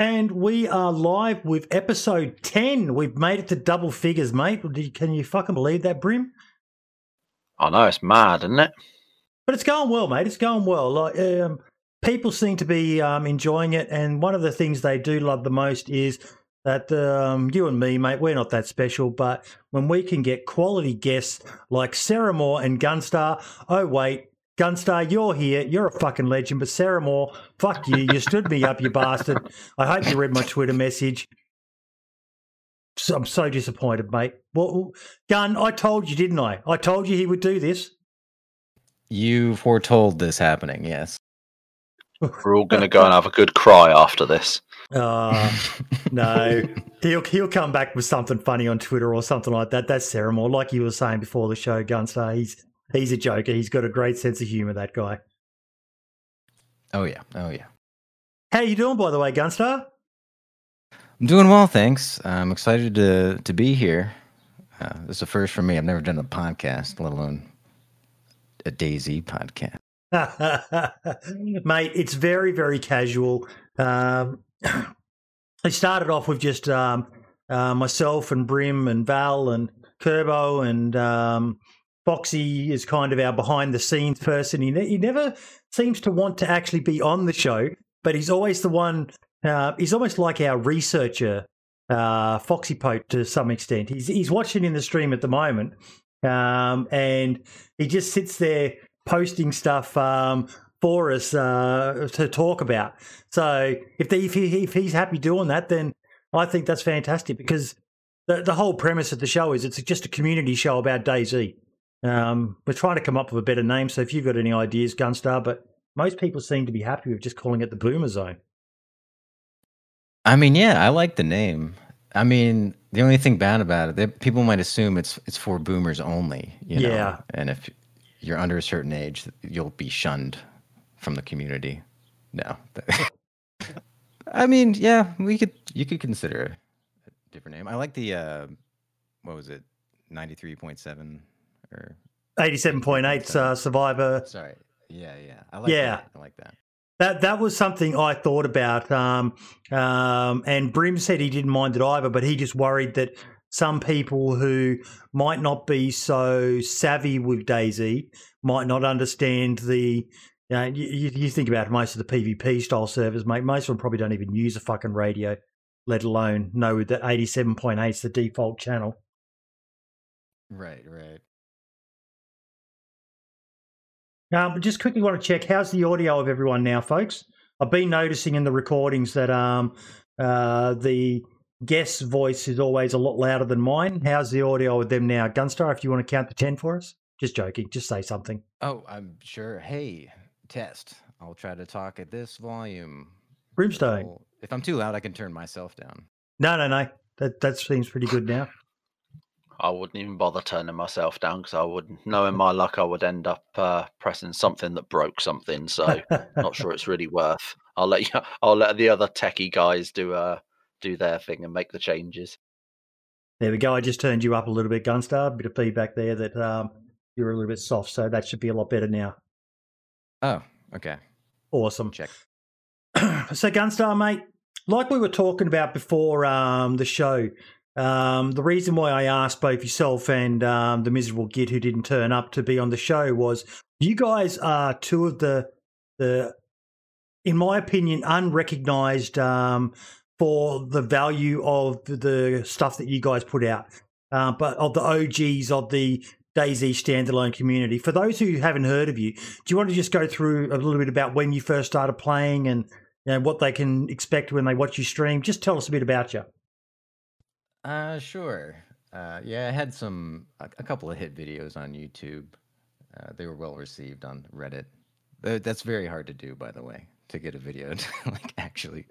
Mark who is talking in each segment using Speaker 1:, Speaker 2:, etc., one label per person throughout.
Speaker 1: And we are live with episode 10. We've made it to double figures, mate. Can you fucking believe that, Brim?
Speaker 2: I know, it's mad, isn't it?
Speaker 1: But it's going well, mate. It's going well. Like, um, people seem to be um, enjoying it. And one of the things they do love the most is that um, you and me, mate, we're not that special. But when we can get quality guests like Sarah Moore and Gunstar, oh, wait, Gunstar, you're here. You're a fucking legend. But Sarah Moore, fuck you. You stood me up, you bastard. I hope you read my Twitter message. So, I'm so disappointed, mate. Well, Gun, I told you, didn't I? I told you he would do this.
Speaker 3: You foretold this happening, yes.
Speaker 2: We're all going to go and have a good cry after this.
Speaker 1: Uh, no, he'll he'll come back with something funny on Twitter or something like that. That's Sarah Moore, like you were saying before the show, Gunstar. He's he's a joker. He's got a great sense of humor. That guy.
Speaker 3: Oh yeah, oh yeah.
Speaker 1: How you doing, by the way, Gunstar?
Speaker 3: I'm doing well, thanks. I'm excited to to be here. Uh, this is a first for me. I've never done a podcast, let alone a DayZ podcast.
Speaker 1: Mate, it's very, very casual. Um, I started off with just um, uh, myself and Brim and Val and Kerbo and um, Foxy is kind of our behind the scenes person. He, ne- he never seems to want to actually be on the show, but he's always the one. Uh, he's almost like our researcher, uh, Foxy Pope, to some extent. He's he's watching in the stream at the moment, um, and he just sits there posting stuff um, for us uh, to talk about. So if, if, he, if he's happy doing that, then I think that's fantastic because the, the whole premise of the show is it's just a community show about DayZ. Um, we're trying to come up with a better name. So if you've got any ideas, Gunstar, but most people seem to be happy with just calling it the Boomer Zone.
Speaker 3: I mean, yeah, I like the name. I mean, the only thing bad about it, people might assume it's it's for boomers only. You know?
Speaker 1: Yeah.
Speaker 3: And if you're under a certain age, you'll be shunned from the community. No. I mean, yeah, we could you could consider a different name. I like the uh what was it? 93.7 or
Speaker 1: 87.8 uh, Survivor.
Speaker 3: Sorry. Yeah, yeah. I like
Speaker 1: Yeah.
Speaker 3: that. I like that.
Speaker 1: That that was something I thought about. Um, um, and Brim said he didn't mind it either, but he just worried that some people who might not be so savvy with DayZ might not understand the. You, know, you, you think about most of the PvP style servers, mate. Most of them probably don't even use a fucking radio, let alone know that eighty-seven point eight is the default channel.
Speaker 3: Right, right.
Speaker 1: Um, just quickly want to check how's the audio of everyone now, folks. I've been noticing in the recordings that um, uh, the guest's voice is always a lot louder than mine. How's the audio with them now, Gunstar? If you want to count to ten for us, just joking. Just say something.
Speaker 3: Oh, I'm sure. Hey, test. I'll try to talk at this volume.
Speaker 1: Brimstone.
Speaker 3: If I'm too loud, I can turn myself down.
Speaker 1: No, no, no. That that seems pretty good now.
Speaker 2: I wouldn't even bother turning myself down because I would, knowing my luck, I would end up uh, pressing something that broke something. So not sure it's really worth. I'll let you. I'll let the other techie guys do uh do their thing and make the changes.
Speaker 1: There we go. I just turned you up a little bit, Gunstar. A bit of feedback there that um, you're a little bit soft, so that should be a lot better now.
Speaker 3: Oh, okay.
Speaker 1: Awesome.
Speaker 3: Check.
Speaker 1: so Gunstar, mate, like we were talking about before um, the show, um, the reason why I asked both yourself and um, the miserable git who didn't turn up to be on the show was you guys are two of the the, in my opinion, unrecognized um, for the value of the stuff that you guys put out, uh, but of the OGs of the DayZ standalone community. For those who haven't heard of you, do you want to just go through a little bit about when you first started playing and you know, what they can expect when they watch you stream? Just tell us a bit about you.
Speaker 3: Uh, sure. Uh, yeah, I had some a, a couple of hit videos on YouTube. Uh, they were well received on Reddit. Th- That's very hard to do, by the way, to get a video to like actually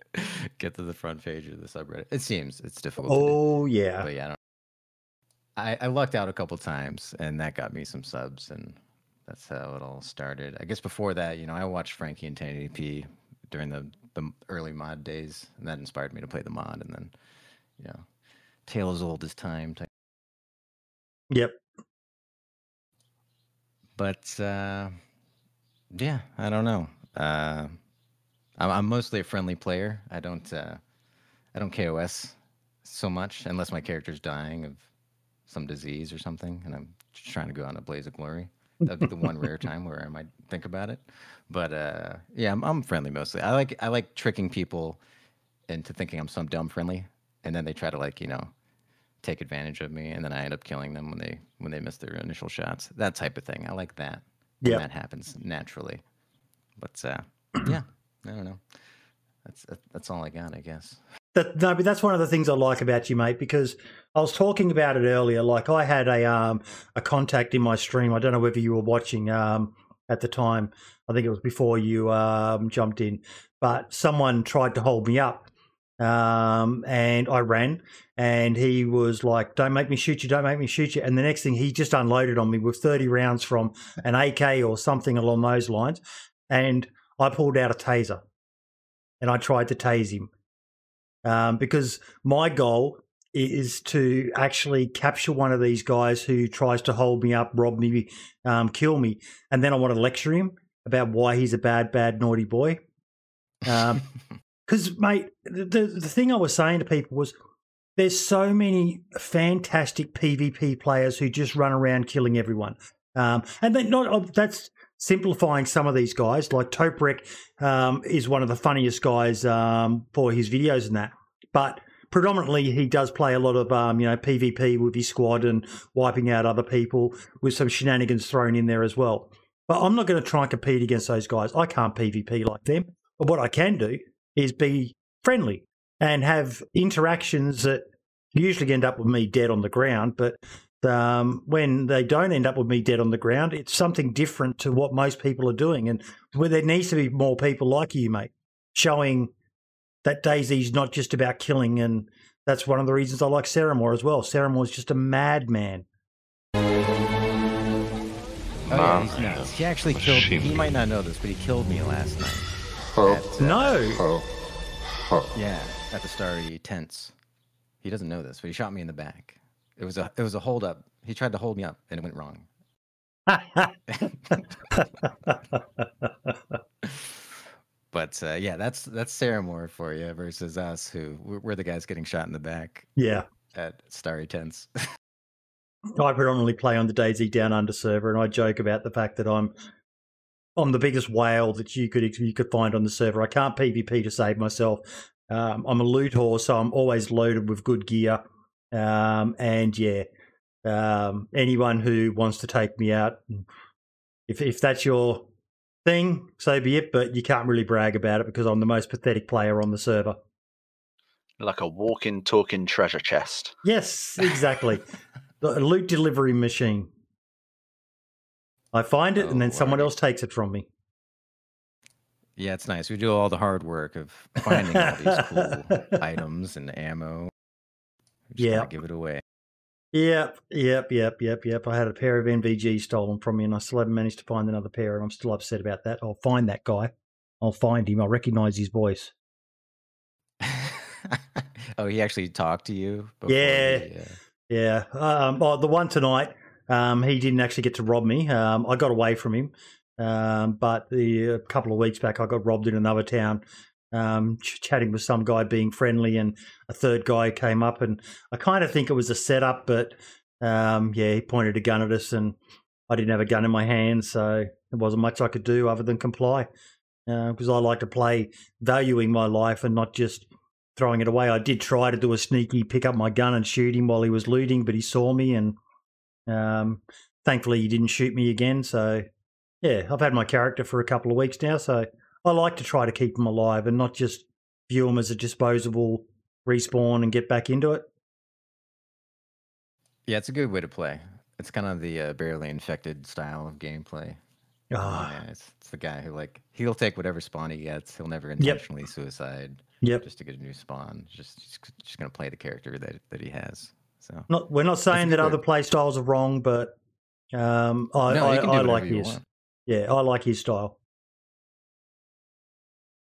Speaker 3: get to the front page of the subreddit. It seems it's difficult. to do.
Speaker 1: Oh yeah,
Speaker 3: But yeah, I, don't, I I lucked out a couple times, and that got me some subs, and that's how it all started. I guess before that, you know, I watched Frankie in 1080p during the the early mod days, and that inspired me to play the mod, and then, you know, tale as old as time. Type.
Speaker 1: yep.
Speaker 3: But uh, yeah, I don't know. Uh, I'm, I'm mostly a friendly player. I don't. Uh, I don't KOS so much unless my character's dying of some disease or something, and I'm just trying to go on a blaze of glory. That'd be the one rare time where I might think about it. But uh, yeah, I'm, I'm friendly mostly. I like I like tricking people into thinking I'm some dumb friendly, and then they try to like you know take advantage of me, and then I end up killing them when they when they miss their initial shots. That type of thing. I like that. when that happens naturally. But uh, yeah, I don't know. That's that's all I got, I guess.
Speaker 1: That, no, but that's one of the things I like about you, mate. Because I was talking about it earlier. Like I had a um a contact in my stream. I don't know whether you were watching um at the time. I think it was before you um jumped in. But someone tried to hold me up, um, and I ran. And he was like, "Don't make me shoot you! Don't make me shoot you!" And the next thing, he just unloaded on me with thirty rounds from an AK or something along those lines. And I pulled out a taser, and I tried to tase him um, because my goal is to actually capture one of these guys who tries to hold me up, rob me, um, kill me, and then I want to lecture him about why he's a bad, bad, naughty boy. Because, mate, the, the thing I was saying to people was there's so many fantastic PvP players who just run around killing everyone, um, and they not that's simplifying some of these guys. Like Toprek um, is one of the funniest guys um, for his videos and that, but predominantly he does play a lot of um, you know PvP with his squad and wiping out other people with some shenanigans thrown in there as well. But I'm not going to try and compete against those guys. I can't PvP like them. But what I can do is be friendly and have interactions that usually end up with me dead on the ground. But um, when they don't end up with me dead on the ground, it's something different to what most people are doing. And where there needs to be more people like you, mate, showing that DayZ's not just about killing. And that's one of the reasons I like Saramore as well. Saramore's just a madman.
Speaker 3: Oh, yeah, he's nuts. He actually killed me. He might not know this, but he killed me last night.
Speaker 4: Ho,
Speaker 3: At, uh,
Speaker 1: No.
Speaker 4: ho, ho.
Speaker 3: Yeah, at the Stary tents. He doesn't know this, but he shot me in the back. It was a it was a hold up. He tried to hold me up, and it went wrong. But uh, yeah, that's that's Saramore for you versus us, who we're, we're the guys getting shot in the back
Speaker 1: yeah.
Speaker 3: at Stary tents.
Speaker 1: I predominantly play on the DayZ Down Under server, and I joke about the fact that I'm I'm the biggest whale that you could you could find on the server. I can't PvP to save myself. Um, I'm a loot horse, so I'm always loaded with good gear. Um, and yeah, um, anyone who wants to take me out, if if that's your thing, so be it. But you can't really brag about it because I'm the most pathetic player on the server.
Speaker 2: Like a walking, talking treasure chest.
Speaker 1: Yes, exactly. the loot delivery machine. I find it, and then
Speaker 3: Oh,
Speaker 1: someone else takes it from me.
Speaker 3: yeah, it's nice. We do all the hard work of finding all these cool items and ammo.
Speaker 1: Yeah.
Speaker 3: give it away.
Speaker 1: Yep, yep, yep, yep, yep. I had a pair of NVG stolen from me, and I still haven't managed to find another pair, and I'm still upset about that. I'll find that guy. I'll find him. I recognise his voice.
Speaker 3: oh, he actually talked to you. Before
Speaker 1: Yeah.
Speaker 3: he, uh,
Speaker 1: Yeah. Um, oh, the one tonight, um, he didn't actually get to rob me. Um, I got away from him. Um, but the a couple of weeks back, I got robbed in another town, um, ch- chatting with some guy being friendly, and a third guy came up, and I kind of think it was a setup, but um, yeah, he pointed a gun at us, and I didn't have a gun in my hand, so there wasn't much I could do other than comply. Because I like to play valuing my life and not just throwing it away. I did try to do a sneaky pick up my gun and shoot him while he was looting, but he saw me, and um, thankfully he didn't shoot me again. So yeah, I've had my character for a couple of weeks now, so I like to try to keep them alive and not just view them as a disposable respawn and get back into it.
Speaker 3: yeah, it's a good way to play. It's kind of the uh, barely infected style of gameplay.
Speaker 1: Ah,
Speaker 3: Yeah, it's, it's the guy who like he'll take whatever spawn he gets. He'll never intentionally suicide
Speaker 1: yep.
Speaker 3: just to get a new spawn. Just just, just gonna play the character that that he has. So
Speaker 1: Not we're not saying that other play styles are wrong, but um, I
Speaker 3: no,
Speaker 1: I,
Speaker 3: you can do
Speaker 1: I like his. Yeah, I like his style.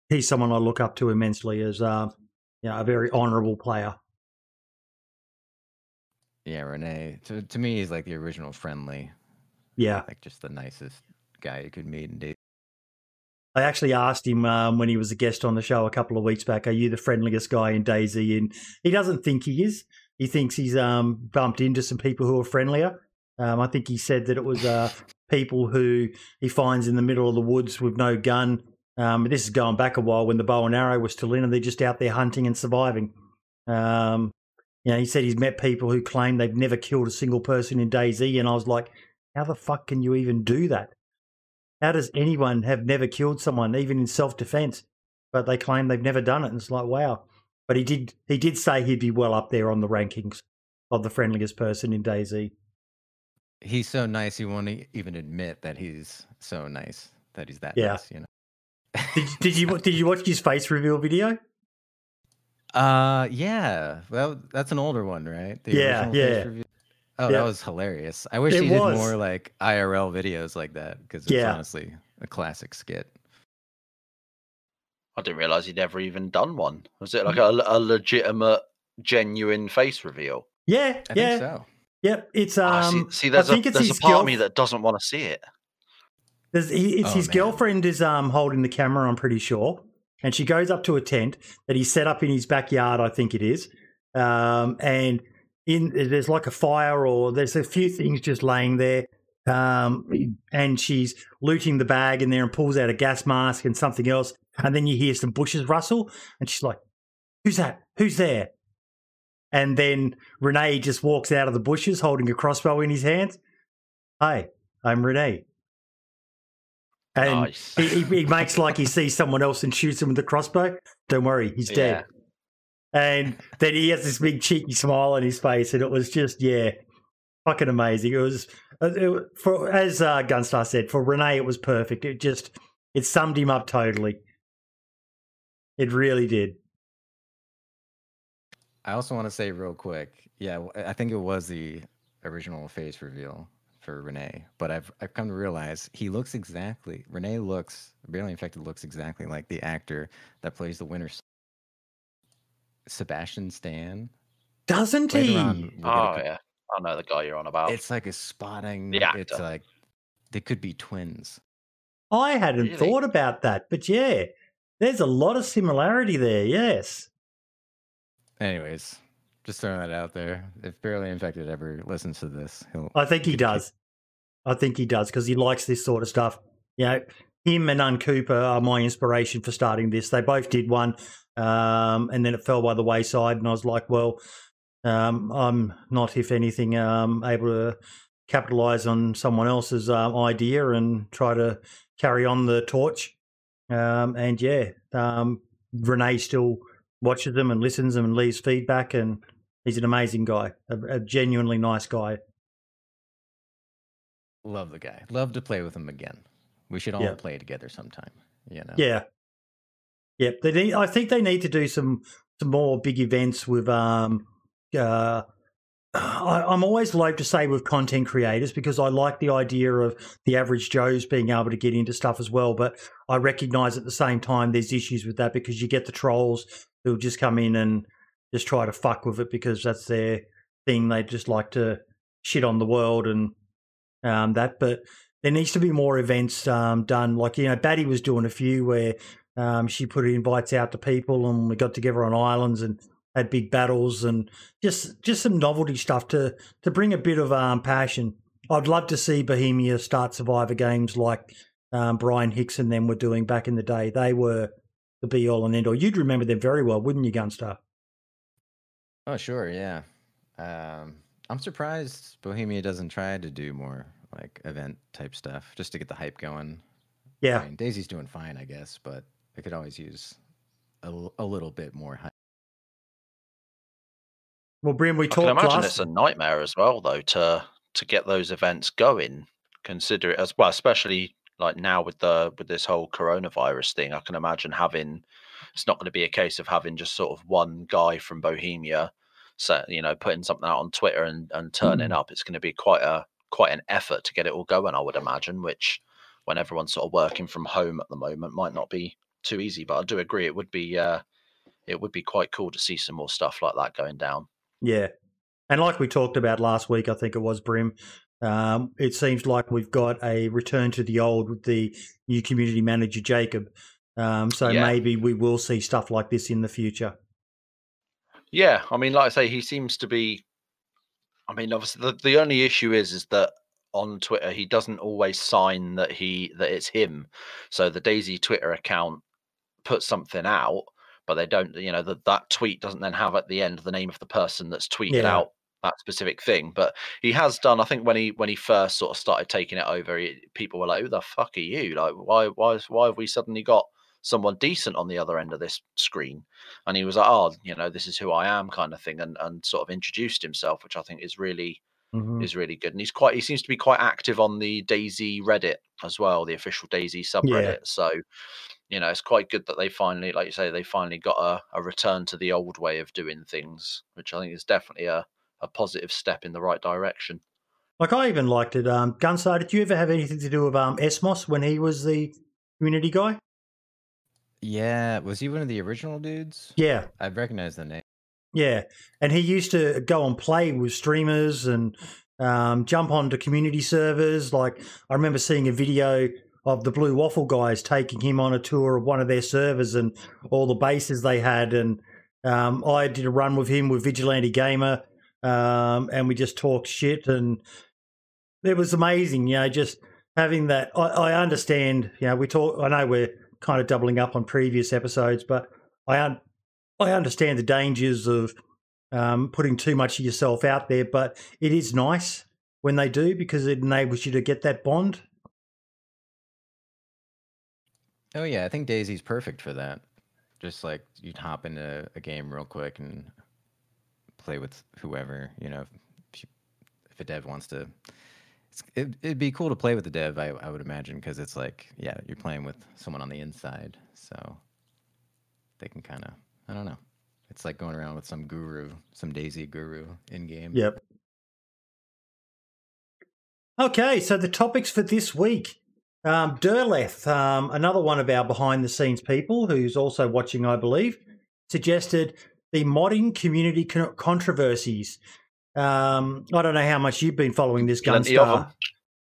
Speaker 1: He's someone I look up to immensely as uh, you know, a very honourable player.
Speaker 3: Yeah, Renee. To to me, he's like the original friendly,
Speaker 1: Yeah,
Speaker 3: like just the nicest guy you could meet in DayZ.
Speaker 1: I actually asked him um, when he was a guest on the show a couple of weeks back, "Are you the friendliest guy in DayZ?" And he doesn't think he is. He thinks he's um, bumped into some people who are friendlier. Um, I think he said that it was uh, people who he finds in the middle of the woods with no gun. Um, this is going back a while when the bow and arrow was still in, and they're just out there hunting and surviving. Um, you know, he said he's met people who claim they've never killed a single person in DayZ, and I was like, how the fuck can you even do that? How does anyone have never killed someone, even in self defense? But they claim they've never done it, and it's like, wow. But he did he did say he'd be well up there on the rankings of the friendliest person in DayZ.
Speaker 3: He's so nice he won't even admit that he's so nice that he's that
Speaker 1: Yeah.
Speaker 3: nice, you know.
Speaker 1: Did, did you did you watch his face reveal video?
Speaker 3: Uh, yeah. Well, that's an older one, right? The
Speaker 1: Yeah, yeah.
Speaker 3: Oh,
Speaker 1: Yeah.
Speaker 3: that was hilarious. I wish
Speaker 1: It
Speaker 3: he did
Speaker 1: was.
Speaker 3: more like IRL videos like that because it's
Speaker 1: Yeah.
Speaker 3: honestly a classic skit.
Speaker 2: I didn't realize he'd ever even done one. Was it like a, a legitimate, genuine face reveal?
Speaker 1: Yeah,
Speaker 3: I
Speaker 1: yeah,
Speaker 3: think so.
Speaker 1: yep. It's
Speaker 2: Ah,
Speaker 1: um.
Speaker 2: see, see, there's, a,
Speaker 1: think it's
Speaker 2: there's a
Speaker 1: his
Speaker 2: part of me that doesn't want to see it.
Speaker 1: There's, he, it's
Speaker 3: Oh,
Speaker 1: his
Speaker 3: man.
Speaker 1: girlfriend is um holding the camera. I'm pretty sure, and she goes up to a tent that he set up in his backyard. I think it is, um, and in there's like a fire or there's a few things just laying there. Um, and she's looting the bag in there and pulls out a gas mask and something else. And then you hear some bushes rustle, and she's like, "Who's that? Who's there?" And then Renee just walks out of the bushes holding a crossbow in his hands. Hi, I'm Renee. And
Speaker 2: nice.
Speaker 1: he, he, makes like he sees someone else and shoots him with the crossbow. Don't worry, he's dead. And then he has this big cheeky smile on his face, and it was just yeah, fucking amazing. It was uh, it, for as uh, Gunstar said for Renee, it was perfect. It just it summed him up totally. It really did.
Speaker 3: I also want to say real quick, yeah, I think it was the original face reveal for Renee, but I've I've come to realize he looks exactly Renee looks barely infected looks exactly like the actor that plays the winner, Sebastian Stan.
Speaker 1: Doesn't
Speaker 3: Later
Speaker 1: he?
Speaker 3: on, we'll get a
Speaker 2: Oh, yeah. I know the guy you're on about.
Speaker 3: It's like a spotting.
Speaker 2: Yeah,
Speaker 3: It's like they could be twins.
Speaker 1: I hadn't
Speaker 2: Really?
Speaker 1: thought about that, but yeah, there's a lot of similarity there. Yes.
Speaker 3: Anyways, just throwing that out there. If barely infected ever listens to this, he'll.
Speaker 1: I think he does. I think he does because he likes this sort of stuff. You know, him and Un Cooper are my inspiration for starting this. They both did one, um, and then it fell by the wayside. And I was like, well, um, I'm not, if anything, um, able to capitalize on someone else's um, idea and try to carry on the torch. Um, and yeah, um, Renee still watches them and listens them and leaves feedback. And he's an amazing guy, a, a genuinely nice guy.
Speaker 3: Love the guy. Love to play with him again. We should all
Speaker 1: Yeah.
Speaker 3: play together sometime. You know.
Speaker 1: Yeah. Yep. They need, I think they need to do some some more big events with um uh I, I'm always loath to say with content creators because I like the idea of the average Joes being able to get into stuff as well. But I recognize at the same time there's issues with that because you get the trolls who'll just come in and just try to fuck with it because that's their thing. They just like to shit on the world and um, that. But there needs to be more events um, done. Like you know, Batty was doing a few where um, she put invites out to people, and we got together on islands and had big battles and just just some novelty stuff to to bring a bit of um, passion. I'd love to see Bohemia start Survivor games like um, Brian Hicks and them were doing back in the day. They were the be all and end all. You'd remember them very well, wouldn't you, Gunstar?
Speaker 3: Oh, sure, yeah. Um, I'm surprised Bohemia doesn't try to do more like event type stuff just to get the hype going.
Speaker 1: Yeah,
Speaker 3: I mean, DayZ's doing fine, I guess, but it could always use a little bit more hype.
Speaker 1: Well, Brim, we
Speaker 2: I can
Speaker 1: talked
Speaker 2: imagine
Speaker 1: last.
Speaker 2: it's a nightmare as well, though, to to get those events going. Consider it as well, especially like now with the with this whole coronavirus thing. I can imagine having it's not going to be a case of having just sort of one guy from Bohemia, so you know, putting something out on Twitter and and turning
Speaker 1: Mm.
Speaker 2: up. It's going to be quite a quite an effort to get it all going. I would imagine, which when everyone's sort of working from home at the moment might not be too easy. But I do agree, it would be uh, it would be quite cool to see some more stuff like that going down.
Speaker 1: Yeah. And like we talked about last week, I think it was Brim, Um, it seems like we've got a return to the old with the new community manager Jacob. Um, so
Speaker 2: Yeah.
Speaker 1: maybe we will see stuff like this in the future.
Speaker 2: Yeah, I mean, like I say, he seems to be. I mean, obviously, the, the only issue is is that on Twitter he doesn't always sign that he that it's him. So the DayZ Twitter account puts something out, but they don't. You know, that that tweet doesn't then have at the end the name of the person that's tweeted
Speaker 1: Yeah.
Speaker 2: out that specific thing. But he has done. I think when he when he first sort of started taking it over, he, people were like, "Who the fuck are you? Like, why why is- why have we suddenly got?" someone decent on the other end of this screen and he was like oh you know this is who i am kind of thing and and sort of introduced himself which i think is really
Speaker 1: Mhm.
Speaker 2: is really good and he's quite he seems to be quite active on the DayZ reddit as well the official DayZ subreddit so you know it's quite good that they finally like you say they finally got a, a return to the old way of doing things which i think is definitely a, a positive step in the right direction
Speaker 1: Like I even liked it. Um, Gunstar, did you ever have anything to do with um, Esmos when he was the community guy?
Speaker 3: Yeah, was he one of the original dudes?
Speaker 1: Yeah,
Speaker 3: I recognize the name.
Speaker 1: yeah. And he used to go and play with streamers and um, jump onto community servers. Like I remember seeing a video of the Blue Waffle guys taking him on a tour of one of their servers and all the bases they had. And um, I did a run with him with Vigilante Gamer, um, and we just talked shit, and it was amazing. You know, just having that. I, I understand. You know, we talk. I know we're kind of doubling up on previous episodes, but I un- I understand the dangers of um, putting too much of yourself out there. But it is nice when they do because it enables you to get that bond.
Speaker 3: Oh yeah, I think DayZ's perfect for that. Just like you'd hop into a game real quick and play with whoever, you know, if, you, if a dev wants to. It, it'd be cool to play with the dev, I, I would imagine, because it's like, yeah, you're playing with someone on the inside, so they can kind of, I don't know. It's like going around with some guru, some DayZ guru in game.
Speaker 1: Yep. Okay, so the topics for this week. Um, Derleth, um, another one of our behind the scenes people who's also watching, I believe, suggested the modding community controversies. Um, I don't know how much you've been following this
Speaker 2: Plenty of 'em.
Speaker 1: Gunstar,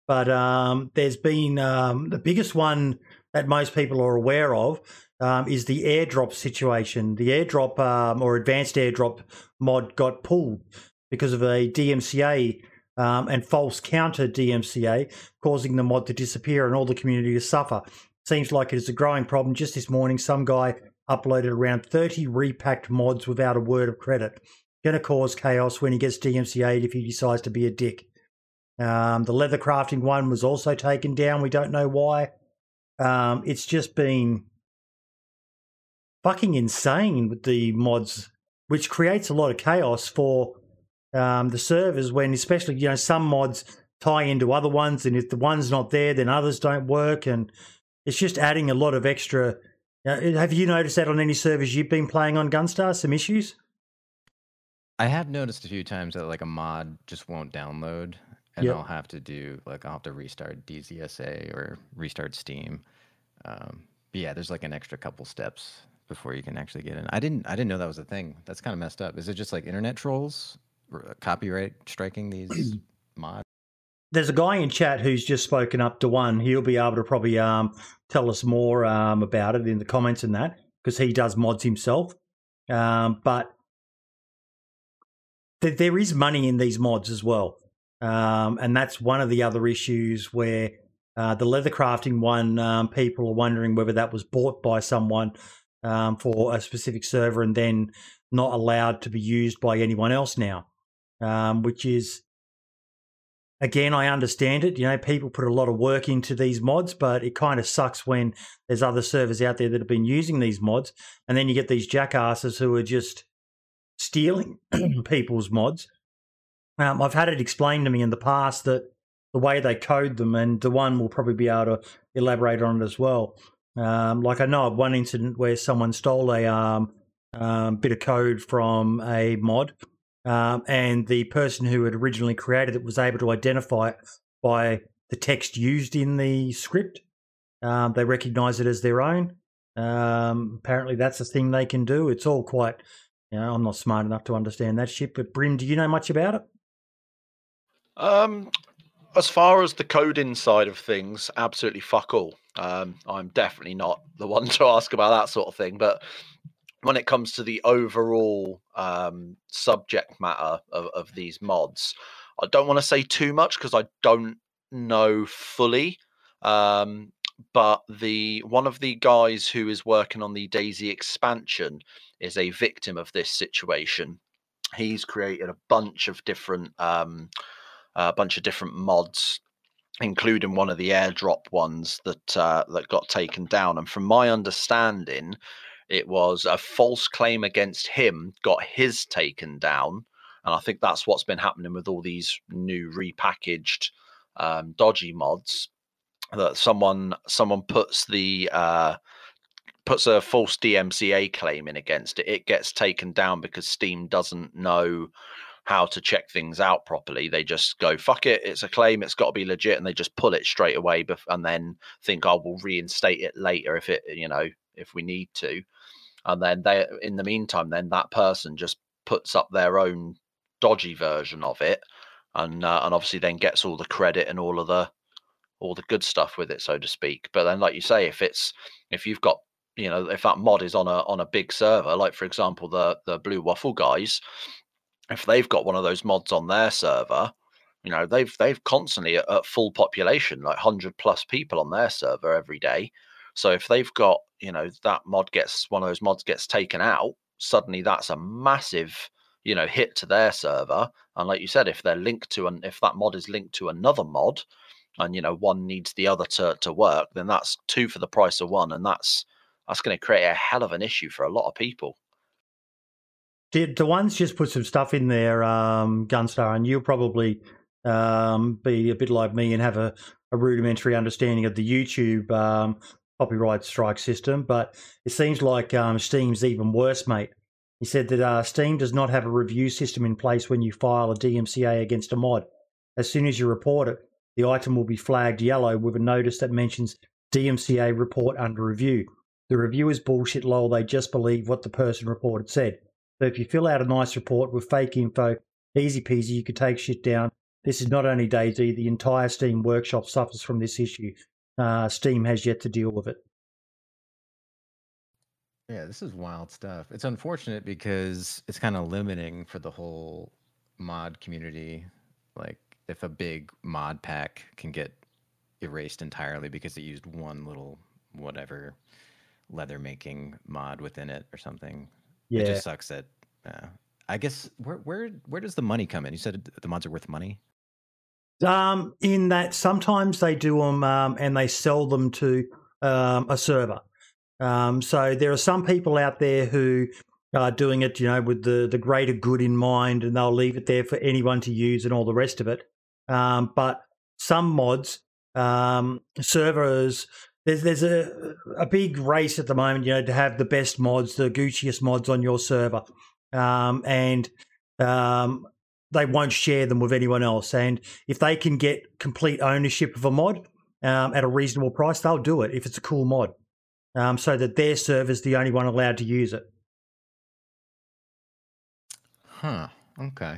Speaker 1: but um, there's been um, the biggest one that most people are aware of um, is the airdrop situation. The airdrop um, or advanced airdrop mod got pulled because of a DMCA um, and false counter DMCA, causing the mod to disappear and all the community to suffer. Seems like it is a growing problem. Just this morning, some guy uploaded around 30 repacked mods without a word of credit. Going to cause chaos when he gets DMCA'd if he decides to be a dick. Um, the leather crafting one was also taken down. We don't know why. Um, it's just been fucking insane with the mods, which creates a lot of chaos for um, the servers when, especially, you know, some mods tie into other ones, and if the one's not there, then others don't work, and it's just adding a lot of extra. Uh, have you noticed that on any servers you've been playing on Gunstar? Some issues?
Speaker 3: I have noticed a few times that like a mod just won't download, and
Speaker 1: Yep.
Speaker 3: I'll have to do like I'll have to restart DZSA or restart Steam. Um, but yeah, there's like an extra couple steps before you can actually get in. I didn't I didn't know that was a thing. That's kind of messed up. Is it just like internet trolls copyright striking these mods?
Speaker 1: There's a guy in chat who's just spoken up to one. He'll be able to probably um, tell us more um, about it in the comments and that because he does mods himself. Um, but th- there is money in these mods as well, um, and that's one of the other issues where uh, the leather crafting one. Um, people are wondering whether that was bought by someone um, for a specific server and then not allowed to be used by anyone else now, um, which is again, I understand it. You know, people put a lot of work into these mods, but it kind of sucks when there's other servers out there that have been using these mods, and then you get these jackasses who are just stealing people's mods. Um, I've had it explained to me in the past that the way they code them, and the one will probably be able to elaborate on it as well. Um, like I know of one incident where someone stole a um, um, bit of code from a mod, um, and the person who had originally created it was able to identify it by the text used in the script. Um, they recognize it as their own. Um, apparently, that's a thing they can do. It's all quite, you know, I'm not smart enough to understand that shit. But Brim, do you know much about it?
Speaker 2: Um, as far as the coding side of things, absolutely fuck all. Um, I'm definitely not the one to ask about that sort of thing. But when it comes to the overall um, subject matter of, of these mods, I don't want to say too much because I don't know fully. Um, but the one of the guys who is working on the DayZ expansion is a victim of this situation. He's created a bunch of different um, a bunch of different mods, including one of the airdrop ones that uh, that got taken down. And from my understanding, it was a false claim against him got his taken down, and I think that's what's been happening with all these new repackaged um, dodgy mods. That someone someone puts the uh, puts a false DMCA claim in against it, it gets taken down because Steam doesn't know how to check things out properly. They just go, fuck it, it's a claim, it's got to be legit, and they just pull it straight away bef- and then think, oh, we'll reinstate it later if it, you know, if we need to. And then they, in the meantime, then that person just puts up their own dodgy version of it, and uh, and obviously then gets all the credit and all of the all the good stuff with it, so to speak. But then, like you say, if it's if you've got you know if that mod is on a on a big server, like for example the the Blue Waffle guys, if they've got one of those mods on their server, you know, they've they've constantly at, at full population, like hundred plus people on their server every day. So if they've got, you know, that mod gets one of those mods gets taken out, suddenly that's a massive, you know, hit to their server. And like you said, if they're linked to an if that mod is linked to another mod, and you know one needs the other to to work, then that's two for the price of one, and that's that's going to create a hell of an issue for a lot of people.
Speaker 1: Did the ones just put some stuff in there, um, Gunstar, and you'll probably um, be a bit like me and have a, a rudimentary understanding of the YouTube um, copyright strike system. But it seems like um, Steam's even worse, mate. He said that uh, Steam does not have a review system in place when you file a DMCA against a mod. As soon as you report it, the item will be flagged yellow with a notice that mentions DMCA report under review. The review is bullshit, lol. They just believe what the person reported said. So if you fill out a nice report with fake info, easy peasy, you could take shit down. This is not only DayZ, the entire Steam workshop suffers from this issue. Uh, Steam has yet to deal with it.
Speaker 3: Yeah, this is wild stuff. It's unfortunate because it's kind of limiting for the whole mod community. Like, if a big mod pack can get erased entirely because it used one little whatever leather making mod within it or something,
Speaker 1: Yeah.
Speaker 3: it just sucks that. Uh, I guess where where where does the money come in? You said the mods are worth money.
Speaker 1: Um, in that sometimes they do them um, and they sell them to um, a server. Um, so there are some people out there who are doing it, you know, with the the greater good in mind, and they'll leave it there for anyone to use and all the rest of it. Um, but some mods, um, servers, there's there's a a big race at the moment, you know, to have the best mods, the Gucciest mods on your server, um, and um, they won't share them with anyone else. And if they can get complete ownership of a mod um, at a reasonable price, they'll do it if it's a cool mod, um, so that their server's the only one allowed to use it.
Speaker 3: Huh. Okay.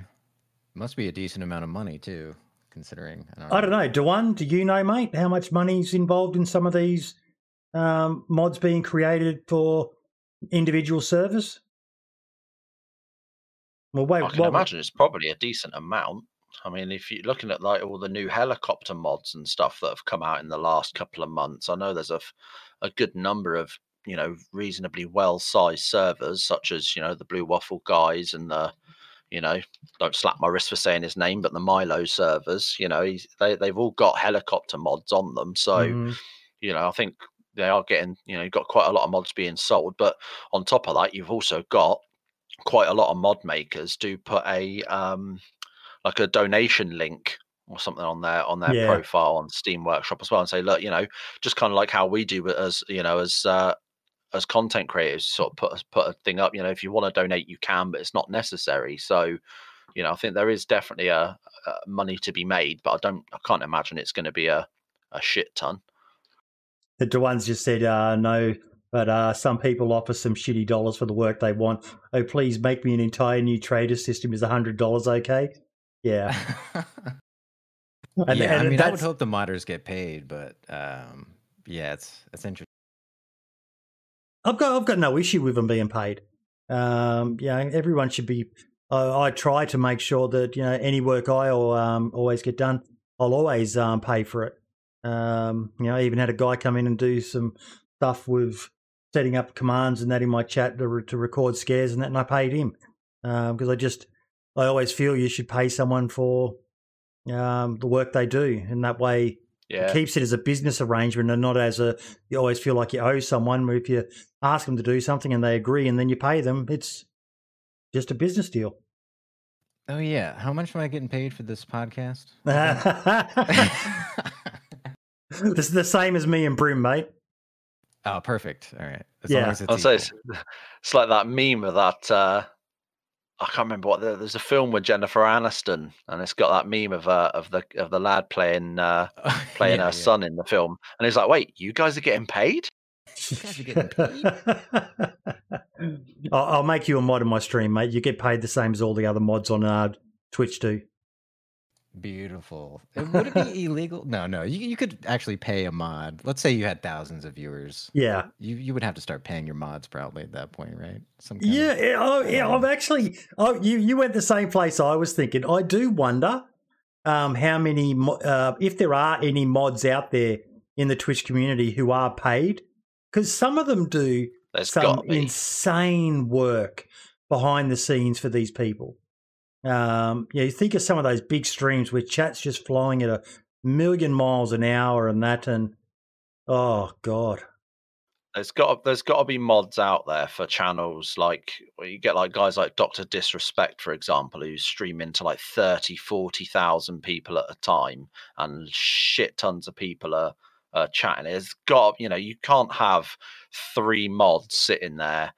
Speaker 3: Must be a decent amount of money too, considering.
Speaker 1: I don't know. Dewan, do you know, mate, how much money's involved in some of these um, mods being created for individual servers? Well, wait,
Speaker 2: I can imagine it's probably a decent amount. I mean, if you're looking at like all the new helicopter mods and stuff that have come out in the last couple of months, I know there's a, a good number of you know reasonably well-sized servers, such as you know the Blue Waffle guys and the you know don't slap my wrist for saying his name, but the Milo servers. You know, he's, they they've all got helicopter mods on them, so
Speaker 1: Mm,
Speaker 2: you know, I think they are getting, you know, you've got quite a lot of mods being sold. But on top of that, you've also got quite a lot of mod makers do put a um like a donation link or something on their on their
Speaker 1: Yeah.
Speaker 2: profile on Steam Workshop as well and say, look, you know, just kind of like how we do as you know, as uh as content creators, sort of put a- put a thing up. You know, if you want to donate, you can, but it's not necessary. So, you know, I think there is definitely a, a money to be made, but I don't, I can't imagine it's going to be a a shit ton.
Speaker 1: The ones just said uh, no, but uh, some people offer some shitty dollars for the work they want. Oh, please make me an entire new trader system. Is hundred dollars okay? Yeah. And-
Speaker 3: yeah, I mean, I would hope the modders get paid, but um, yeah, it's it's interesting.
Speaker 1: I've got I've got no issue with them being paid. Um, you know, everyone should be. I, I try to make sure that you know any work I or um, always get done, I'll always um, pay for it. Um, you know, I even had a guy come in and do some stuff with setting up commands and that in my chat to, re- to record scares and that, and I paid him because I just I always feel you should pay someone for um, the work they do, and that way
Speaker 2: Yeah.
Speaker 1: keeps it as a business arrangement and not as a you always feel like you owe someone where if you ask them to do something and they agree and then you pay them it's just a business deal
Speaker 3: Oh yeah, how much am I getting paid for this podcast?
Speaker 1: this is the same as me and Brim mate
Speaker 3: oh, perfect. All right. As
Speaker 1: Yeah.
Speaker 3: long as it's
Speaker 2: say it's, it's like that meme of that. Uh, I can't remember what. The, there's a film with Jennifer Aniston, and it's got that meme of uh, of the of the lad playing uh, playing
Speaker 3: Yeah,
Speaker 2: her
Speaker 3: yeah.
Speaker 2: son in the film, and he's like, "Wait, you guys are getting paid?"
Speaker 3: guys are getting paid?
Speaker 1: I'll, I'll make you a mod in my stream mate you get paid the same as all the other mods on uh, Twitch do
Speaker 3: Beautiful. Uh, Would it be illegal? No, no. You, you could actually pay a mod. Let's say you had thousands of viewers.
Speaker 1: yeah
Speaker 3: You you would have to start paying your mods probably at that point, right? Some kind of-
Speaker 1: Yeah, yeah, oh, yeah. I've actually. Oh, you you went the same place I was thinking. I do wonder um, how many, uh, if there are any mods out there in the Twitch community who are paid, because some of them do
Speaker 2: There's
Speaker 1: some
Speaker 2: got to be.
Speaker 1: insane work behind the scenes for these people. Um, yeah, you think of some of those big streams where chat's just flying at a million miles an hour and that, and oh god,
Speaker 2: There's got there's got to be mods out there for channels like where you get like guys like Doctor Disrespect, for example, who's streaming to like 30, 40,000 people at a time, and shit tons of people are, are chatting. It's got you know you can't have three mods sitting there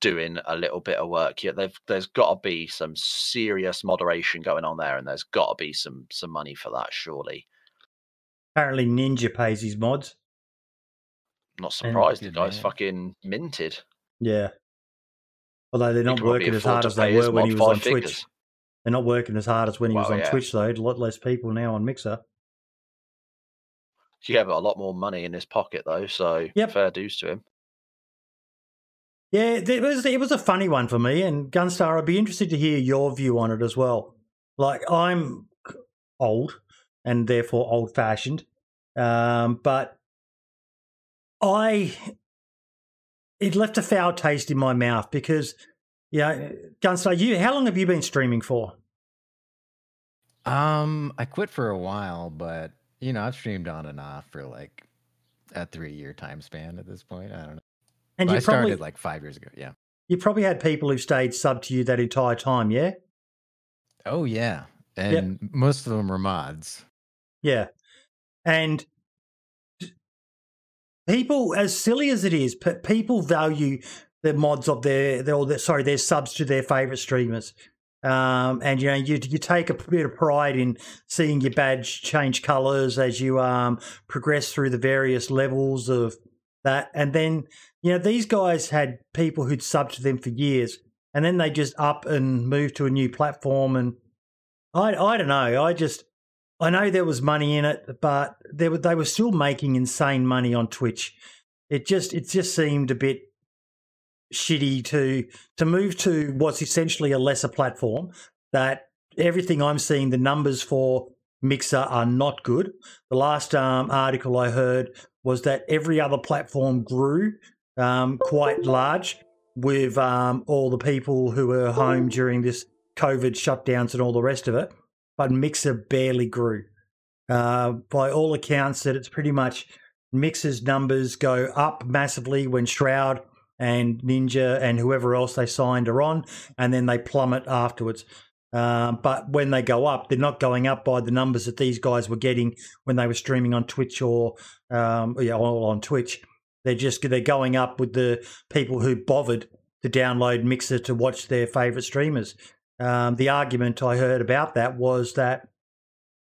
Speaker 2: doing a little bit of work. Yeah, they've, there's got to be some serious moderation going on there, and there's got to be some some money for that. Surely,
Speaker 1: apparently Ninja pays his mods.
Speaker 2: not
Speaker 1: And-
Speaker 2: surprised. The
Speaker 3: Good
Speaker 2: guy's
Speaker 3: man.
Speaker 2: fucking minted.
Speaker 1: Yeah. Although they're not working as hard as they were when he was on
Speaker 2: five
Speaker 1: Twitch. They're not working as hard as when he was on
Speaker 2: yeah.
Speaker 1: Twitch, though. A lot less people now on Mixer.
Speaker 2: Yeah, but a lot more money in his pocket though, so
Speaker 1: Yep.
Speaker 2: fair dues to him.
Speaker 1: Yeah, it was it was a funny one for me. And Gunstar, I'd be interested to hear your view on it as well. Like I'm old and therefore old fashioned, um, but I it left a foul taste in my mouth because yeah, Gunstar, you how long have you been streaming for?
Speaker 3: Um, I quit for a while, but you know, I've streamed on and off for like a three year time span at this point. I don't know.
Speaker 1: And you
Speaker 3: I started like five years ago. Yeah.
Speaker 1: you probably had people who stayed sub to you that entire time, yeah?
Speaker 3: Oh yeah. And most of them were mods.
Speaker 1: Yeah. And people, as silly as it is, people value the mods of their, their, their sorry, their subs to their favorite streamers. Um, and you know, you you take a bit of pride in seeing your badge change colors as you um progress through the various levels of that. And then you know, these guys had people who'd subbed to them for years, and then they just up and move to a new platform. And I I don't know, I just I know there was money in it, but they were they were still making insane money on Twitch. It just it just seemed a bit shitty to to move to what's essentially a lesser platform that everything I'm seeing the numbers for Mixer are not good. The last um, article I heard was that every other platform grew um, quite large with um, all the people who were home during this COVID shutdowns and all the rest of it, but Mixer barely grew. Uh, by all accounts, that it's pretty much Mixer's numbers go up massively when Shroud and Ninja and whoever else they signed are on, and then they plummet afterwards. Um, but when they go up, they're not going up by the numbers that these guys were getting when they were streaming on Twitch or um, yeah, all on Twitch. They're just they're going up with the people who bothered to download Mixer to watch their favorite streamers. Um, the argument I heard about that was that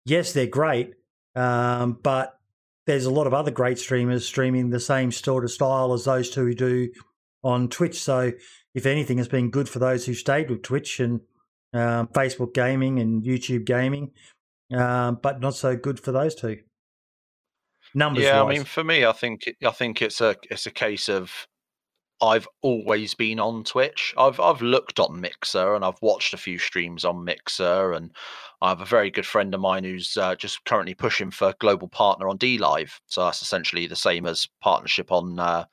Speaker 1: yes, they're great, um, but there's a lot of other great streamers streaming the same sort of style as those two who do on Twitch. So, if anything, it's been good for those who stayed with Twitch and um, Facebook gaming and YouTube gaming. um, but not so good for those two. Numbers
Speaker 2: yeah,
Speaker 1: wise.
Speaker 2: I mean, for me, I think I think it's a it's a case of I've always been on Twitch. I've I've looked on Mixer and I've watched a few streams on Mixer, and I have a very good friend of mine who's uh, just currently pushing for global partner on DLive. So that's essentially the same as partnership on uh,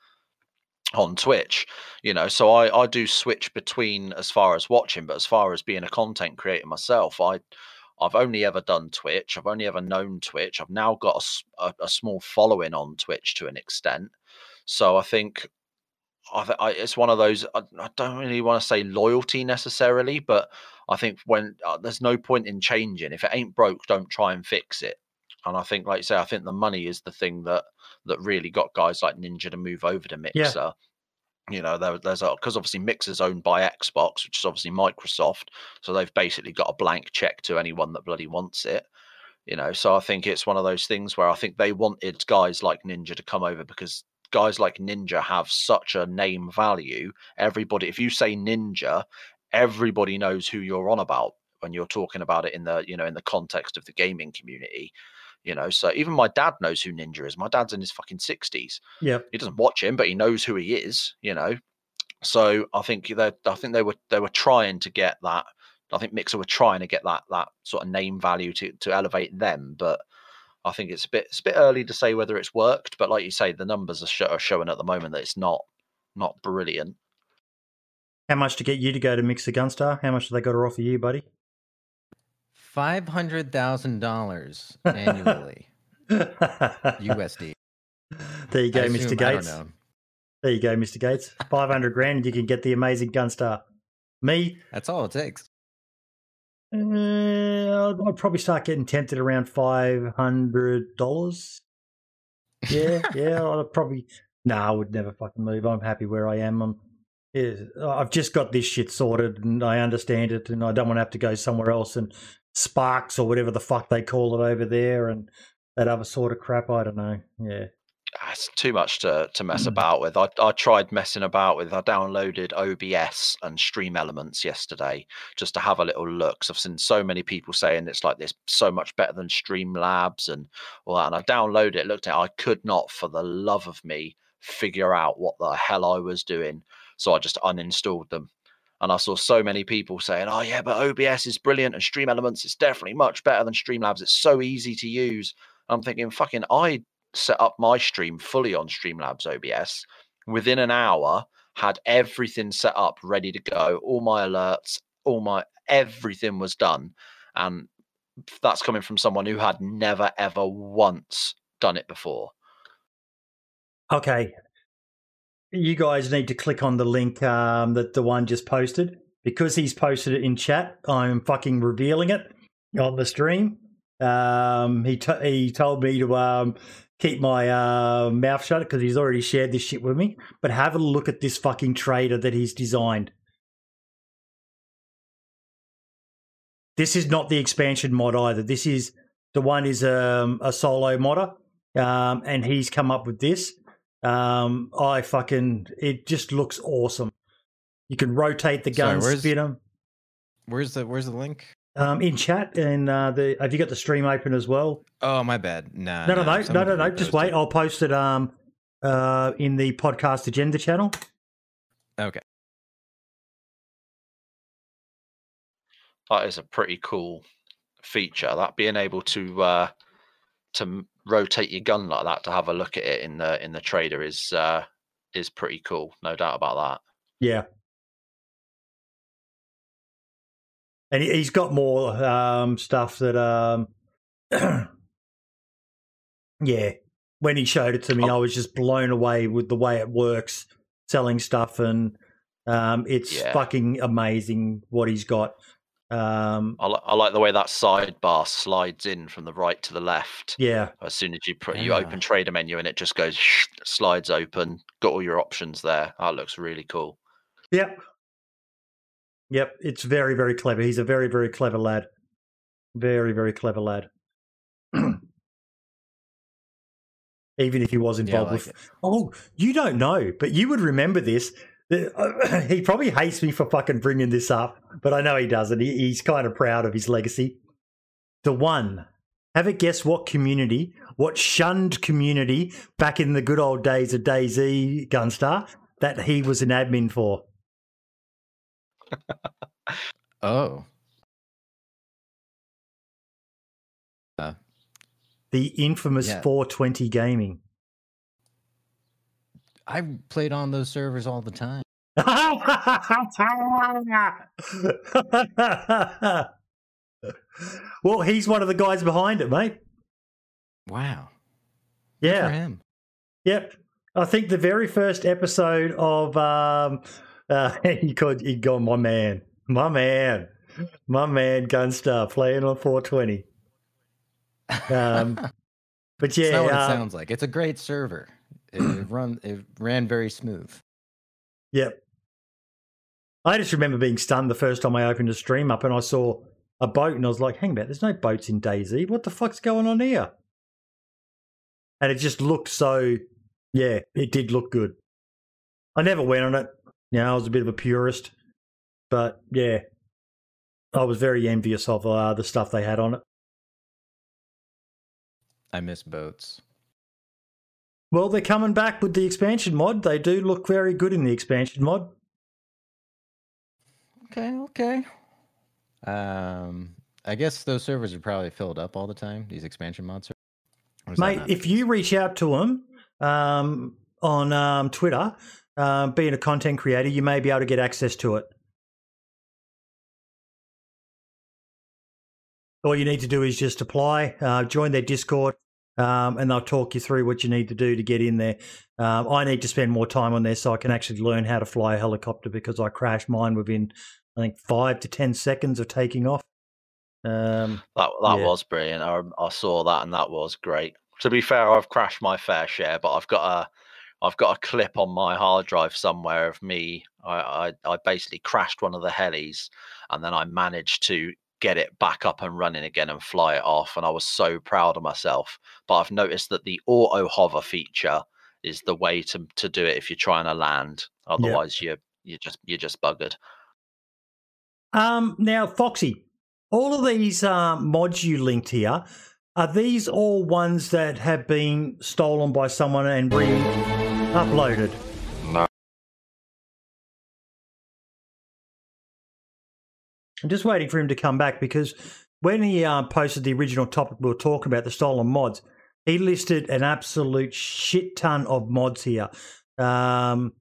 Speaker 2: on Twitch. You know, so I I do switch between as far as watching, but as far as being a content creator myself, I I've only ever done Twitch. I've only ever known Twitch. I've now got a small following on Twitch to an extent. So I think I, th- I, it's one of those. I, I don't really want to say loyalty necessarily, but I think when uh, there's no point in changing. If it ain't broke, don't try and fix it. And I think, like you say, I think the money is the thing that that really got guys like Ninja to move over to Mixer. You know, there, there's a because obviously Mixer's owned by Xbox, which is obviously Microsoft, so they've basically got a blank check to anyone that bloody wants it. You know, so I think it's one of those things where I think they wanted guys like Ninja to come over because guys like Ninja have such a name value. Everybody, if you say Ninja, everybody knows who you're on about when you're talking about it in the you know in the context of the gaming community. You know, so even my dad knows who Ninja is. My dad's in his fucking sixties.
Speaker 1: Yeah,
Speaker 2: He doesn't watch him, but he knows who he is. You know, so I think that I think they were they were trying to get that. I think Mixer were trying to get that that sort of name value to to elevate them, but I think it's a bit it's a bit early to say whether it's worked. But like you say, the numbers are, sho- are showing at the moment that it's not not brilliant.
Speaker 1: How much to get you to go to Mixer Gunstar? How much do they got to offer you, buddy?
Speaker 3: Five hundred thousand dollars annually, USD.
Speaker 1: there you go, Mr.
Speaker 3: assume- I don't
Speaker 1: Gates. There you go, Mr. Gates. Five hundred grand, you can get the amazing Gunstar. Me,
Speaker 3: That's all it takes.
Speaker 1: uh, I'd, probably start getting tempted around five hundred dollars. Yeah, yeah, I'd probably. No, I would never fucking move. I'm happy where I am. I'm. Yeah, I've just got this shit sorted, and I understand it, and I don't want to have to go somewhere else and Sparks or whatever the fuck they call it over there, and that other sort of crap. I don't know. Yeah.
Speaker 2: Ah, It's too much to to mess
Speaker 1: Mm.
Speaker 2: about with. I I tried messing about with. I downloaded OBS and Stream Elements yesterday just to have a little look. So I've seen so many people saying it's like this so much better than Streamlabs and all that. And I downloaded it, looked at it. I could not, for the love of me, figure out what the hell I was doing. So I just uninstalled them. And I saw so many people saying, "Oh yeah, but OBS is brilliant and Stream Elements is definitely much better than Streamlabs. It's so easy to use." I'm thinking, fucking, I set up my stream fully on Streamlabs OBS within an hour, had everything set up, ready to go, all my alerts, all my everything was done. And that's coming from someone who had never ever once done it before.
Speaker 1: Okay. You guys need to click on the link um, that the one just posted. Because he's posted it in chat, I'm fucking revealing it on the stream. Um, he t- he told me to um, keep my uh, mouth shut because he's already shared this shit with me. But have a look at this fucking trader that he's designed. This is not the expansion mod either. This is the one is um, a solo modder, um, and he's come up with this. Um, I fucking it just looks awesome. You can rotate the
Speaker 3: Sorry,
Speaker 1: guns,
Speaker 3: where's-
Speaker 1: spin them
Speaker 3: Where's the Where's the link?
Speaker 1: um, in chat, and uh, the have you got the stream open as well?
Speaker 3: Oh, my bad. Nah.
Speaker 1: no, no,
Speaker 3: nah,
Speaker 1: no, no, no, no. Just
Speaker 3: reposted.
Speaker 1: wait. I'll post it um uh in the podcast agenda channel.
Speaker 3: Okay.
Speaker 2: That is a pretty cool feature. That being able to uh, to rotate your gun like that to have a look at it in the in the trader is uh, is pretty cool. No doubt about that.
Speaker 1: Yeah. And he- he's got more um, stuff that, um, yeah. When he showed it to me,
Speaker 2: Oh.
Speaker 1: I was just blown away with the way it works, selling stuff, and um, it's
Speaker 2: Yeah.
Speaker 1: fucking amazing what he's got. Um,
Speaker 2: I, li- I like the way that sidebar slides in from the right to the left.
Speaker 1: yeah,
Speaker 2: As soon as you put you open trader menu and it just goes slides open. Got all your options there. That looks really cool.
Speaker 1: yep, yep. It's very, very clever. He's a very, very clever lad. Very, very clever lad. Even if he was
Speaker 3: Yeah,
Speaker 1: involved
Speaker 3: like
Speaker 1: with
Speaker 3: it.
Speaker 1: Oh, you don't know, but you would remember this. Uh, He probably hates me for fucking bringing this up, but I know he doesn't. He, he's kind of proud of his legacy. the one. Have a guess what community, what shunned community back in the good old days of DayZ Gunstar that he was an admin for.
Speaker 3: Oh.
Speaker 1: The infamous
Speaker 3: Yeah.
Speaker 1: 420 gaming.
Speaker 3: I played on those servers all the time.
Speaker 1: well, he's one of the guys behind it, mate.
Speaker 3: Wow.
Speaker 1: Yeah.
Speaker 3: him.
Speaker 1: Yep. I think the very first episode of um uh he called he got my man. My man. My man Gunstar playing on 420. Um but yeah,
Speaker 3: not what it
Speaker 1: uh,
Speaker 3: sounds like. It's a great server. It, run it ran very smooth.
Speaker 1: Yep. I just remember being stunned the first time I opened a stream up and I saw a boat and I was like, hang about, there's no boats in DayZ. What the fuck's going on here? And it just looked so, yeah, it did look good. I never went on it. You know, I was a bit of a purist. But yeah, I was very envious of uh, the stuff they had on it.
Speaker 3: I miss boats.
Speaker 1: Well, they're coming back with the expansion mod. They do look very good in the expansion mod.
Speaker 3: Okay, okay. Um, I guess those servers are probably filled up all the time. These expansion mods. Are, or is that
Speaker 1: Mate, if you reach out to them um, on um, Twitter, um, being a content creator, you may be able to get access to it. All you need to do is just apply, uh, join their Discord, um, and they'll talk you through what you need to do to get in there. Um, I need to spend more time on there so I can actually learn how to fly a helicopter because I crashed mine within, I think, five to 10 seconds of taking off. Um,
Speaker 2: That that
Speaker 1: Yeah.
Speaker 2: was brilliant. I, I saw that and that was great. To be fair, I've crashed my fair share, but I've got a I've got a clip on my hard drive somewhere of me. I, I, I basically crashed one of the helis and then I managed to get it back up and running again and fly it off. And I was so proud of myself. But I've noticed that the auto hover feature is the way to, to do it if you're trying to land. Otherwise you you just you're just buggered.
Speaker 1: Um, now, Foxy, all of these uh, mods you linked here, are these all ones that have been stolen by someone and re-uploaded? I'm just waiting for him to come back because when he uh, posted the original topic we were talking about, the stolen mods, he listed an absolute shit ton of mods here. Um,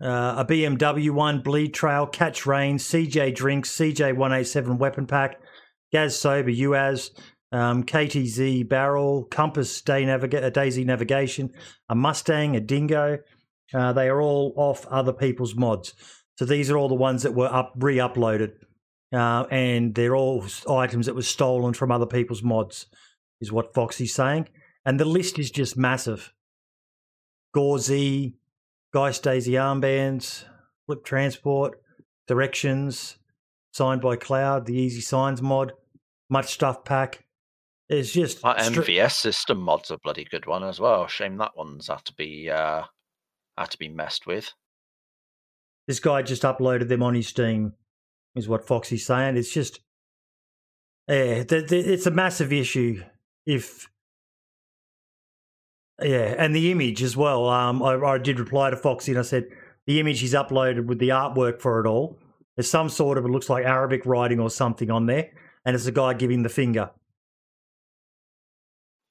Speaker 1: uh, a BMW one, Bleed Trail, Catch Rain, CJ Drinks, CJ 187 Weapon Pack, Gaz Sober, UAZ, um, KTZ Barrel, Compass Day Naviga- uh, DayZ Navigation, a Mustang, a Dingo. Uh, they are all off other people's mods. So these are all the ones that were up re-uploaded, uh, and they're all items that were stolen from other people's mods, is what Foxy's saying. And the list is just massive. Gauzy, Geist Daisy armbands, Flip Transport, Directions, Signed by Cloud, the Easy Signs mod, Much Stuff Pack. It's just
Speaker 2: That
Speaker 1: stra-
Speaker 2: MVS system mod's a bloody good one as well. Shame that one's had to be uh had to be messed with.
Speaker 1: this guy just uploaded them on his Steam, is what Foxy's saying. It's just, yeah, it's a massive issue. If, yeah, and the image as well. Um, I, I did reply to Foxy and I said the image he's uploaded with the artwork for it all. There's some sort of it looks like Arabic writing or something on there, and it's a guy giving the finger.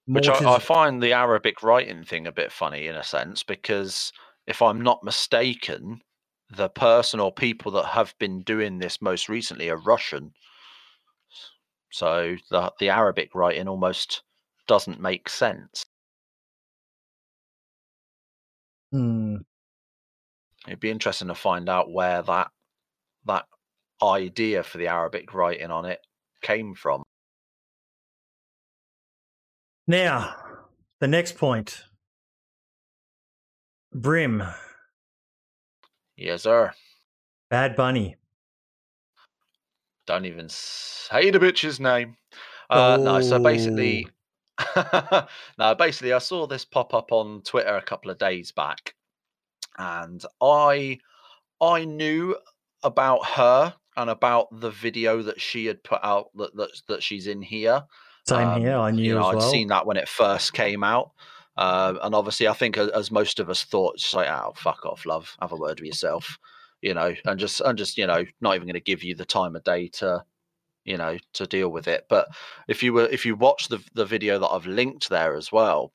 Speaker 2: Which I, I find the Arabic writing thing a bit funny in a sense because if I'm not mistaken, the person or people that have been doing this most recently are Russian. So the the Arabic writing almost doesn't make sense.
Speaker 1: Hmm.
Speaker 2: It'd be interesting to find out where that that idea for the Arabic writing on it came from.
Speaker 1: Now, the next point. Brim,
Speaker 2: Yes, sir.
Speaker 1: Bad Bunny.
Speaker 2: Don't even say the bitch's name. Uh, No, so basically, no, basically, I saw this pop up on Twitter a couple of days back, and I, I knew about her and about the video that she had put out that that, that she's in here,
Speaker 1: Same here. I knew
Speaker 2: Um, you know, I'd
Speaker 1: well.
Speaker 2: seen that when it first came out. Um, and obviously, I think as, as most of us thought, it's like, oh, fuck off, love, have a word with yourself, you know, and just, and just, you know, not even going to give you the time of day to, you know, to deal with it. But if you were, if you watch the the video that I've linked there as well,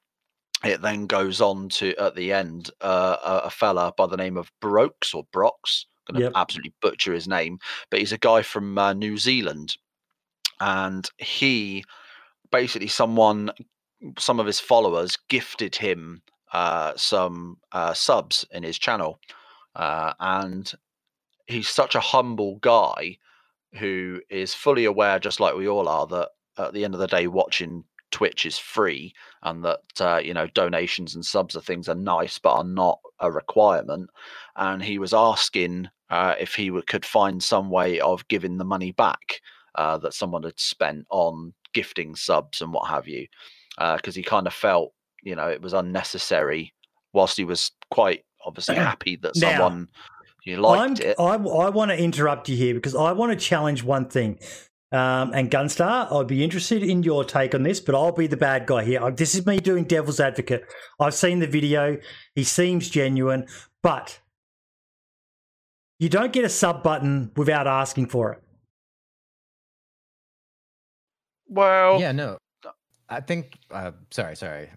Speaker 2: it then goes on to at the end uh, a, a fella by the name of Brooks or Brox. Going to
Speaker 1: Yep.
Speaker 2: absolutely butcher his name, but he's a guy from uh, New Zealand, and he basically someone some of his followers gifted him uh, some uh, subs in his channel, uh, and he's such a humble guy who is fully aware, just like we all are, that at the end of the day, watching Twitch is free, and that uh, you know donations and subs of things are nice, but are not a requirement. And he was asking uh, if he could find some way of giving the money back uh, that someone had spent on gifting subs and what have you, because he kind of felt you know it was unnecessary. Whilst he was quite obviously happy that
Speaker 1: Now,
Speaker 2: someone you liked
Speaker 1: I'm,
Speaker 2: it.
Speaker 1: I, I want to interrupt you here because I want to challenge one thing. Um, and Gunstar, I'd be interested in your take on this, but I'll be the bad guy here. Uh, This is me doing devil's advocate. I've seen the video. He seems genuine, but you don't get a sub button without asking for it.
Speaker 2: well,
Speaker 3: yeah, no. I think. Uh, sorry, sorry.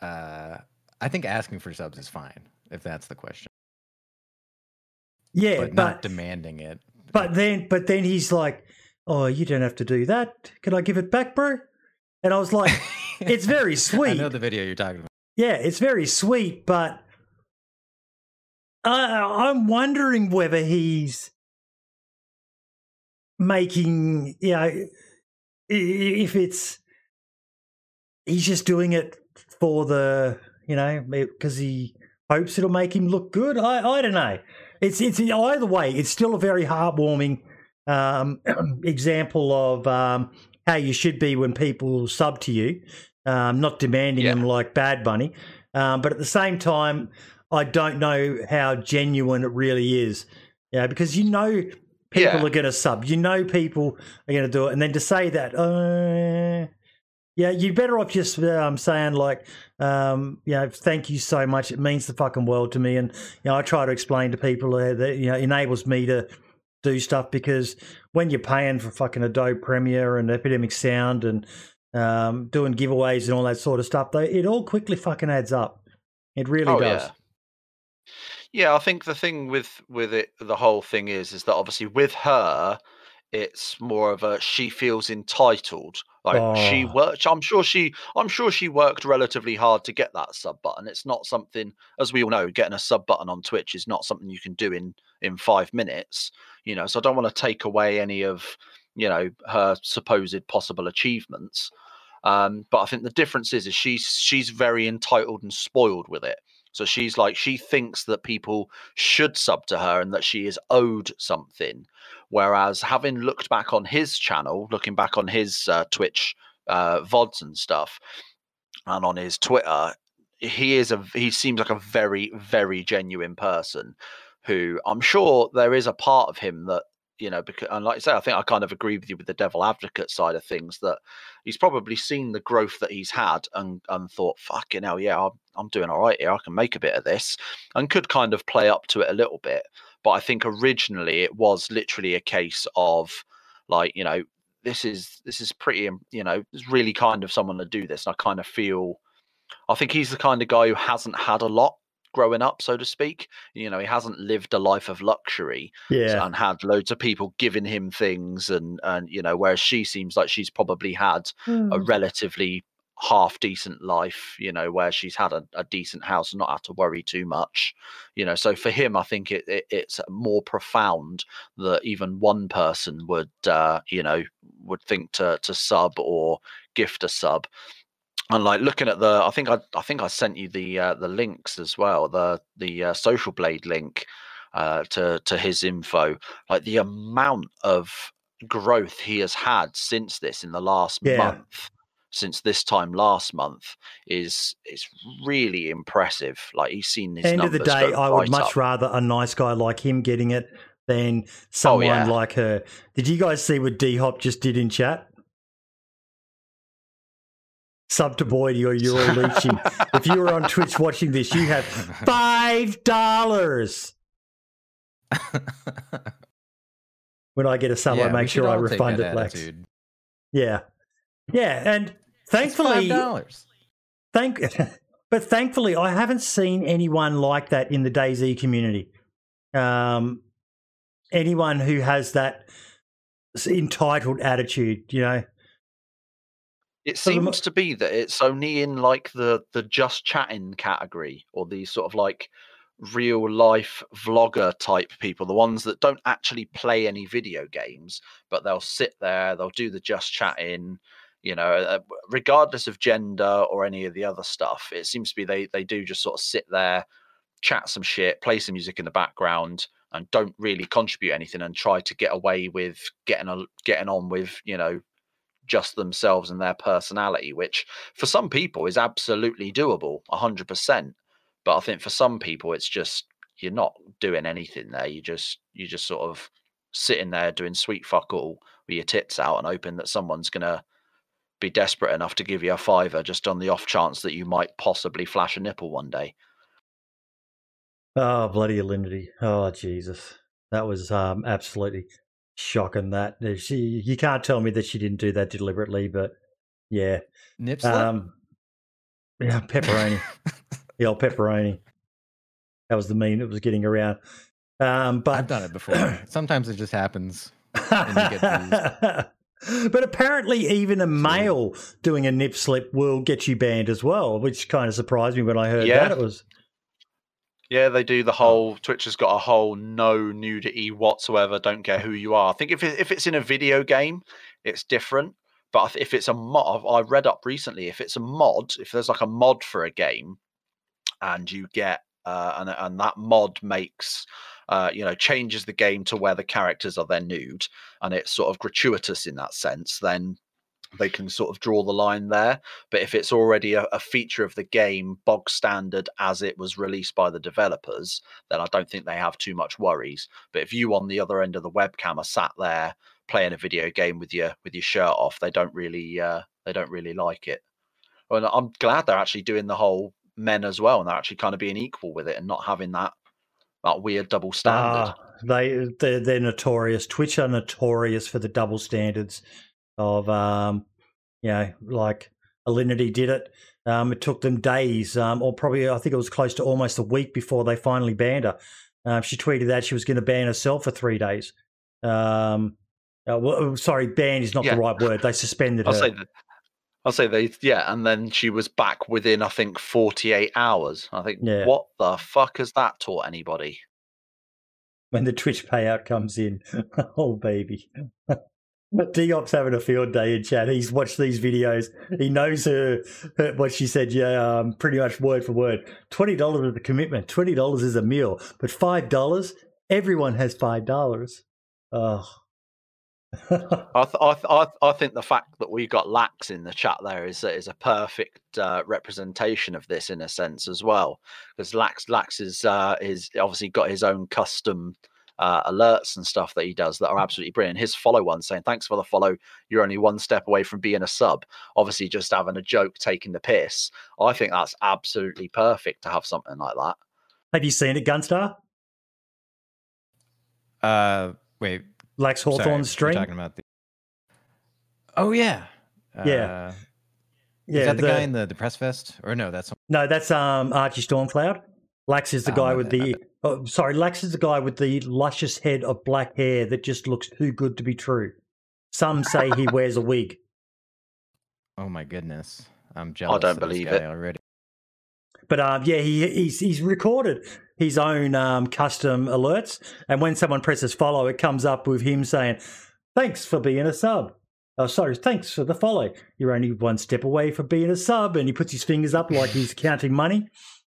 Speaker 3: Uh, I think asking for subs is fine if that's the question,
Speaker 1: Yeah,
Speaker 3: but,
Speaker 1: but
Speaker 3: not demanding it.
Speaker 1: but then but then he's like, "Oh, you don't have to do that. Can I give it back, bro?" And I was like, "It's very sweet."
Speaker 3: I know the video you're talking about.
Speaker 1: Yeah, it's very sweet, but I, I'm wondering whether he's making, you know, if it's he's just doing it for the, you know, because he hopes it'll make him look good. I, I don't know. It's it's either way. It's still a very heartwarming um, example of um, how you should be when people sub to you, um, not demanding
Speaker 2: Yeah.
Speaker 1: them like Bad Bunny. Um, but at the same time, I don't know how genuine it really is. Yeah, because you know people
Speaker 2: Yeah.
Speaker 1: are going to sub. You know people are going to do it, and then to say that, uh, yeah, you're better off just um, saying like, um, you know, thank you so much. It means the fucking world to me, and you know, I try to explain to people uh, that you know enables me to do stuff because when you're paying for fucking Adobe Premiere and Epidemic Sound and um, doing giveaways and all that sort of stuff, though, it all quickly fucking adds up. It really
Speaker 2: Oh,
Speaker 1: does.
Speaker 2: yeah. Yeah, I think the thing with with it, the whole thing is, is that obviously with her, it's more of a she feels entitled. Like she
Speaker 1: Oh.
Speaker 2: worked. I'm sure she. I'm sure she worked relatively hard to get that sub button. It's not something, as we all know, getting a sub button on Twitch is not something you can do in in five minutes. You know, so I don't want to take away any of you know her supposed possible achievements. Um, but I think the difference is, is she's she's very entitled and spoiled with it. So she's like she thinks that people should sub to her and that she is owed something. Whereas having looked back on his channel, looking back on his uh, Twitch uh, vods and stuff, and on his Twitter, he is a he seems like a very very genuine person who I'm sure there is a part of him that you know because and like I say I think I kind of agree with you with the devil advocate side of things that he's probably seen the growth that he's had and and thought fucking hell yeah I'm, I'm doing all right here I can make a bit of this and could kind of play up to it a little bit. But I think originally it was literally a case of like you know this is this is pretty you know it's really kind of someone to do this and I kind of feel I think he's the kind of guy who hasn't had a lot growing up so to speak you know he hasn't lived a life of luxury
Speaker 1: Yeah.
Speaker 2: and had loads of people giving him things and and you know whereas she seems like she's probably had
Speaker 1: Hmm.
Speaker 2: a relatively half decent life you know where she's had a, a decent house and not had to worry too much you know so for him i think it, it it's more profound that even one person would uh you know would think to to sub or gift a sub and like looking at the i think i i think i sent you the uh, the links as well the the uh, social blade link uh to to his info like the amount of growth he has had since this in the last
Speaker 1: Yeah.
Speaker 2: month since this time last month is is really impressive like he's seen his
Speaker 1: End of the day, I would
Speaker 2: right
Speaker 1: much
Speaker 2: up.
Speaker 1: rather a nice guy like him getting it than someone
Speaker 2: yeah.
Speaker 1: like her. Did you guys see what D Hop just did in chat? Sub to Boydie or you're leeching. if you were on Twitch watching this, you have five dollars. when I get a sub, I make sure I refund it, Lex. Yeah, yeah, and thankfully,
Speaker 3: $5.
Speaker 1: thank, but thankfully, I haven't seen anyone like that in the DayZ community. Um, anyone who has that entitled attitude, you know.
Speaker 2: It
Speaker 1: mo-
Speaker 2: seems to be that it's only in like the the just chatting category or these sort of like real life vlogger type people, the ones that don't actually play any video games, but they'll sit there, they'll do the just chatting, you know, uh, regardless of gender or any of the other stuff. It seems to be they they do just sort of sit there, chat some shit, play some music in the background, and don't really contribute anything and try to get away with getting a, getting on with you know just themselves and their personality, which for some people is absolutely doable, hundred percent. But I think for some people, it's just you're not doing anything there. You just you just sort of sitting there doing sweet fuck all with your tits out and hoping that someone's gonna be desperate enough to give you a fiver just on the off chance that you might possibly flash a nipple one day.
Speaker 1: Oh bloody Alinity! Oh Jesus, that was um, absolutely shocking. That she, you can't tell me that she didn't do that deliberately, but yeah,
Speaker 3: Nip slip?
Speaker 1: um, yeah, pepperoni, the old pepperoni. That was the meme that was getting around. Um, but
Speaker 3: I've done it before. Sometimes it just happens. and you get
Speaker 1: but apparently, even a male doing a nip slip will get you banned as well, which kind of surprised me when I heard
Speaker 2: Yeah.
Speaker 1: that. It was
Speaker 2: Yeah, they do the whole. Twitch has got a whole no nudity whatsoever. Don't care who you are. I think if it, if it's in a video game, it's different. But if- if it's a mod, I read up recently. If it's a mod, if there's like a mod for a game, and you get uh, and and that mod makes uh, you know changes the game to where the characters are then nude, and it's sort of gratuitous in that sense, then they can sort of draw the line there. But if it's already a, a feature of the game, bog standard as it was released by the developers, then I don't think they have too much worries. But if you on the other end of the webcam are sat there playing a video game with your with your shirt off, they don't really uh, they don't really like it. And I'm glad they're actually doing the whole men as well, and they're actually kind of being equal with it and not having that that weird double standard.
Speaker 1: Ah, they they're, they're notorious. Twitch are notorious for the double standards of um, you know, like Alinity did it. Um, it took them days, um, or probably I think it was close to almost a week before they finally banned her. Um, she tweeted that she was going to ban herself for three days. Um, uh, well, sorry, ban is not
Speaker 2: Yeah.
Speaker 1: the right word. They suspended
Speaker 2: I'll
Speaker 1: her.
Speaker 2: say that. I'll say they, yeah, and then she was back within, I think, 48 hours. I think,
Speaker 1: Yeah.
Speaker 2: what the fuck has that taught anybody?
Speaker 1: when the Twitch payout comes in. oh, baby. Diop's having a field day in chat. He's watched these videos. He knows her, her what she said. Yeah, um, pretty much word for word. Twenty dollars is a commitment. Twenty dollars is a meal, but five dollars. Everyone has five dollars. Oh.
Speaker 2: I, th- I, th- I, th- I think the fact that we got Lax in the chat there is is a perfect uh, representation of this in a sense as well, because Lax Lax is uh, is obviously got his own custom uh, alerts and stuff that he does that are absolutely brilliant. His follow one saying thanks for the follow. You're only one step away from being a sub. Obviously, just having a joke, taking the piss. I think that's absolutely perfect to have something like that.
Speaker 1: have you seen it, Gunstar?
Speaker 3: Uh, wait.
Speaker 1: Lax
Speaker 3: sorry,
Speaker 1: Hawthorne's stream.
Speaker 3: talking about the. Oh yeah.
Speaker 1: Yeah.
Speaker 3: Uh,
Speaker 1: Yeah,
Speaker 3: is that the,
Speaker 1: the-
Speaker 3: guy in the, the press vest? Or no, that's
Speaker 1: No, that's um Archie Stormcloud. Lax is the guy
Speaker 3: my
Speaker 1: with the oh, sorry, Lax is the guy with the luscious head of black hair that just looks too good to be true. Some say he wears a wig.
Speaker 3: oh my goodness. I'm jealous.
Speaker 2: I don't
Speaker 3: of this
Speaker 2: believe
Speaker 3: guy
Speaker 2: it.
Speaker 3: already.
Speaker 1: But um, yeah, he he's he's recorded his own um, custom alerts, and when someone presses follow, it comes up with him saying, "Thanks for being a sub." Oh, sorry, thanks for the follow. You're only one step away from being a sub, and he puts his fingers up like he's counting money.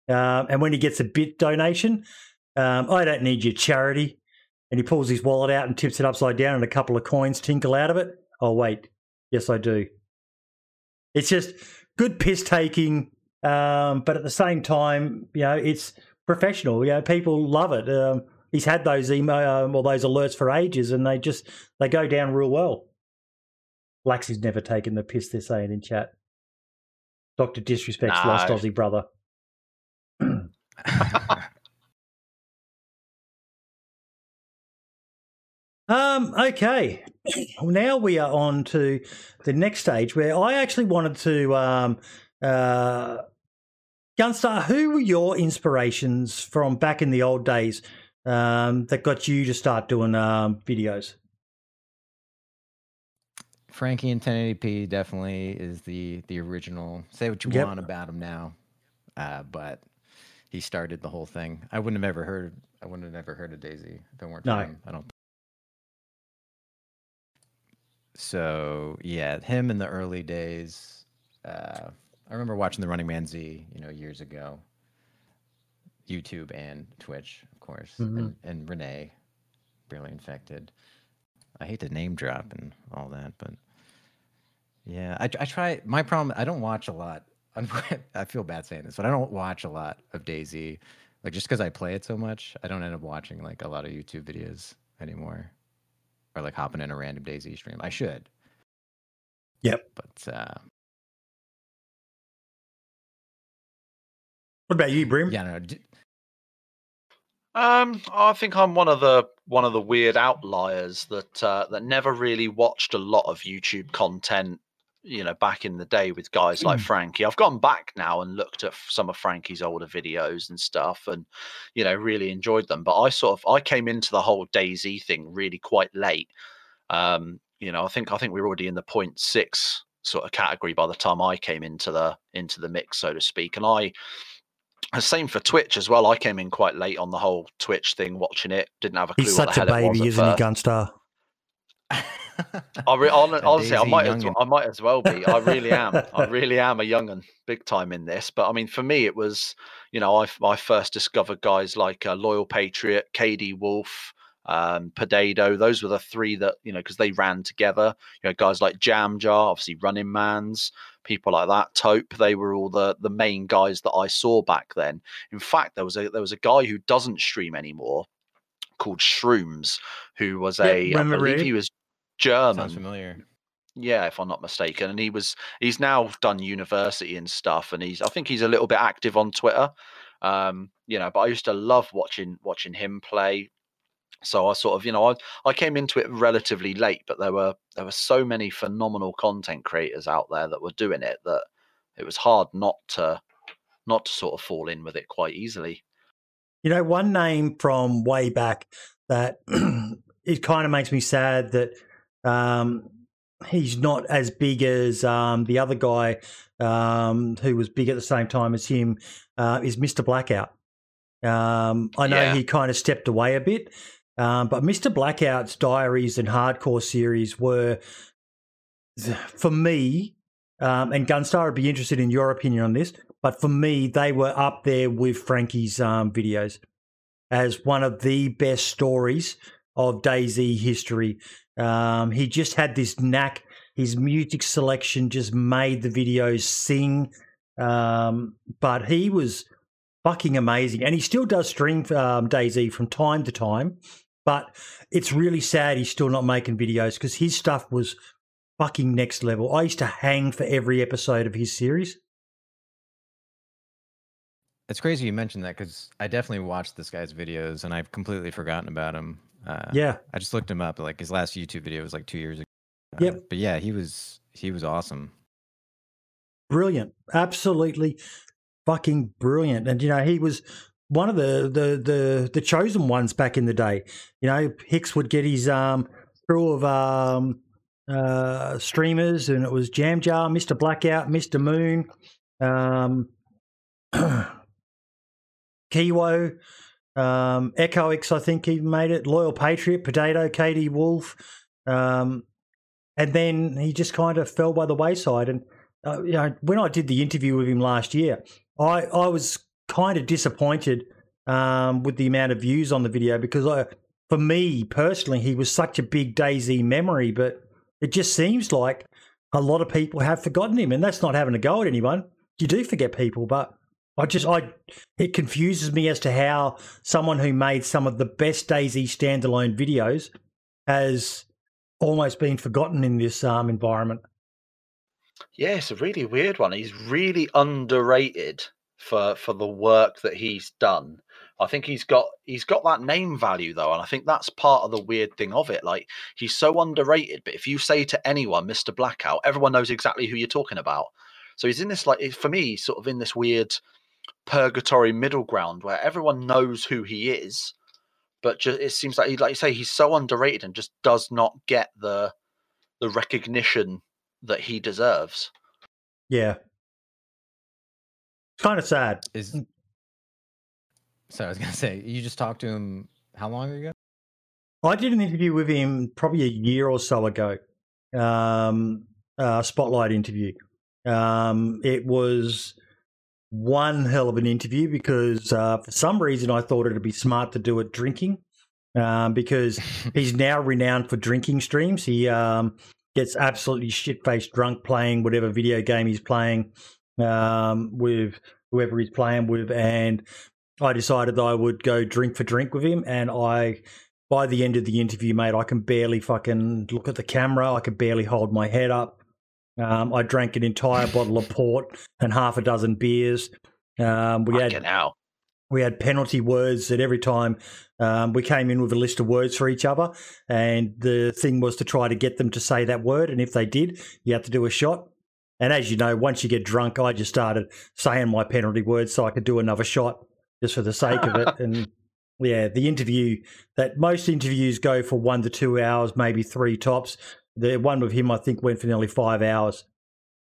Speaker 1: Um, and when he gets a bit donation, um, I don't need your charity. And he pulls his wallet out and tips it upside down, and a couple of coins tinkle out of it. Oh wait, yes I do. It's just good piss taking, um, but at the same time, you know, it's professional. You know, people love it. Um, he's had those email um, or those alerts for ages, and they just they go down real well. Laxy's never taken the piss. They're saying in chat. Doctor Disrespect's
Speaker 2: No.
Speaker 1: lost Aussie brother. Um, okay. Well, now we are on to the next stage where I actually wanted to um uh Gunstar, who were your inspirations from back in the old days um that got you to start doing um videos?
Speaker 3: Frankie in 1080p definitely is the the original. Say what you
Speaker 1: Yep.
Speaker 3: want about him now, uh, but he started the whole thing. I wouldn't have ever heard. I wouldn't have never heard of DayZ if it weren't for
Speaker 1: No.
Speaker 3: him. I don't. So yeah, him in the early days. Uh, I remember watching the Running Man Z, you know, years ago. YouTube and Twitch, of course,
Speaker 1: Mhm.
Speaker 3: and, and Renee, barely infected. I hate to name drop and all that, but yeah, I, I try. My problem, I don't watch a lot. I feel bad saying this, but I don't watch a lot of DayZ. Like just because I play it so much, I don't end up watching like a lot of YouTube videos anymore, or like hopping in a random DayZ stream. I should,
Speaker 1: Yep.
Speaker 3: but uh,
Speaker 1: What about you, Brim?
Speaker 3: yeah, no. d-
Speaker 2: Um, I think I'm one of the one of the weird outliers that uh, that never really watched a lot of YouTube content. You know, back in the day with guys like Frankie. I've gone back now and looked at some of Frankie's older videos and stuff, and you know, really enjoyed them. But I sort of I came into the whole DayZ thing really quite late. Um, you know, I think I think we were already in the point six sort of category by the time I came into the into the mix, so to speak. And I the same for Twitch as well. I came in quite late on the whole Twitch thing, watching it. Didn't have a clue
Speaker 1: He's
Speaker 2: what
Speaker 1: such a baby, isn't he. Gunstar?
Speaker 2: I re- honestly, I might, as. I might as well be. I really am. I really am a young'un, big time in this. But I mean, for me, it was, you know, I, I first discovered guys like uh, Loyal Patriot, KD Wolf, um, Potato. Those were the three that, you know, because they ran together. You know, guys like Jam Jar, obviously Running Man's, people like that. Tope. They were all the the main guys that I saw back then. In fact, there was a there was a guy who doesn't stream anymore called Shrooms, who was a I
Speaker 1: remember
Speaker 2: believe he was German.
Speaker 3: Sounds familiar.
Speaker 2: Yeah, if I'm not mistaken, and he was he's now done university and stuff, and he's I think he's a little bit active on Twitter. Um, you know, but I used to love watching watching him play. So I sort of, you know, I I came into it relatively late, but there were there were so many phenomenal content creators out there that were doing it that it was hard not to not to sort of fall in with it quite easily.
Speaker 1: You know, one name from way back that it kind of makes me sad that um, he's not as big as um, the other guy um, who was big at the same time as him uh, is Mr. Blackout. Um, I know
Speaker 2: Yeah.
Speaker 1: he kind of stepped away a bit, um, but Mr. Blackout's diaries and hardcore series were, for me, um, and Gunstar would be interested in your opinion on this, but for me, they were up there with Frankie's um, videos as one of the best stories of DayZ history. Um, he just had this knack. His music selection just made the videos sing. Um, but he was fucking amazing. And he still does stream um, DayZ from time to time. But it's really sad he's still not making videos because his stuff was fucking next level. I used to hang for every episode of his series.
Speaker 3: It's crazy you mentioned that because I definitely watched this guy's videos and I've completely forgotten about him. Uh,
Speaker 1: Yeah.
Speaker 3: I just looked him up. Like his last YouTube video was like two years ago. Uh,
Speaker 1: Yep.
Speaker 3: But yeah, he was he was awesome.
Speaker 1: brilliant, absolutely fucking brilliant. And you know, he was one of the the the the chosen ones back in the day. You know, Hicks would get his um crew of um uh streamers, and it was Jam Jar, Mister Blackout, Mister Moon, um, Kiwo. Um, Echo X, I think he made it. Loyal Patriot, Potato, KD Wolf, um, and then he just kind of fell by the wayside. And uh, you know, when I did the interview with him last year, I I was kind of disappointed um, with the amount of views on the video because I, for me personally, he was such a big DayZ memory, but it just seems like a lot of people have forgotten him, and that's not having a go at anyone. You do forget people, but I just I it confuses me as to how someone who made some of the best DayZ standalone videos has almost been forgotten in this um, environment.
Speaker 2: Yeah, it's a really weird one. He's really underrated for for the work that he's done. I think he's got he's got that name value though, and I think that's part of the weird thing of it. Like he's so underrated, but if you say to anyone, Mr. Blackout, everyone knows exactly who you're talking about. So he's in this like for me, sort of in this weird purgatory middle ground where everyone knows who he is, but just it seems like he like you say he's so underrated and just does not get the the recognition that he deserves.
Speaker 1: Yeah. It's kind of sad.
Speaker 3: Is so I was gonna say you just talked to him how long ago?
Speaker 1: I did an interview with him probably a year or so ago. Um, a spotlight interview. Um, it was one hell of an interview because uh, for some reason I thought it'd be smart to do it drinking. Um, because he's now renowned for drinking streams. He um, gets absolutely shit faced drunk playing whatever video game he's playing um, with whoever he's playing with, and I decided I would go drink for drink with him, and I. By the end of the interview, mate, I can barely fucking look at the camera. I can barely hold my head up. Um, I drank an entire bottle of port and half a dozen beers. Um, we
Speaker 2: Fucking
Speaker 1: had
Speaker 2: hell.
Speaker 1: we had penalty words that every time um, we came in with a list of words for each other, and the thing was to try to get them to say that word. And if they did, you had to do a shot. And as you know, once you get drunk, I just started saying my penalty words so I could do another shot just for the sake of it. And yeah, the interview that most interviews go for one to two hours, maybe three tops. The one with him, I think, went for nearly five hours.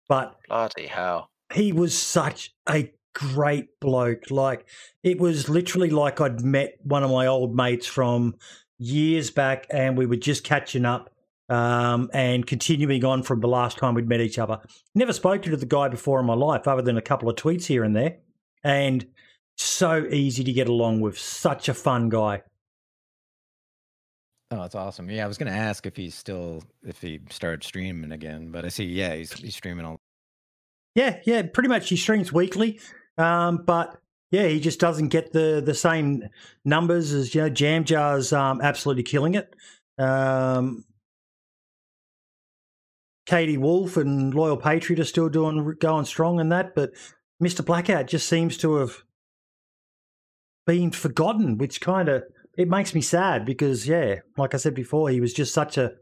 Speaker 1: But
Speaker 2: Bloody hell.
Speaker 1: he was such a great bloke. Like it was literally like I'd met one of my old mates from years back, and we were just catching up um, and continuing on from the last time we'd met each other. Never spoken to the guy before in my life, other than a couple of tweets here and there, and so easy to get along with. Such a fun guy.
Speaker 3: Oh, that's awesome. Yeah, I was gonna ask if he's still if he started streaming again, but I see. Yeah, he's he's streaming all.
Speaker 1: Yeah, yeah, pretty much. He streams weekly, um, but yeah, he just doesn't get the the same numbers as you know. Jam Jar's um, absolutely killing it. Um, Katie Wolf and Loyal Patriot are still doing going strong in that, but Mister Blackout just seems to have been forgotten, which kind of it makes me sad because yeah, like I said before, he was just such a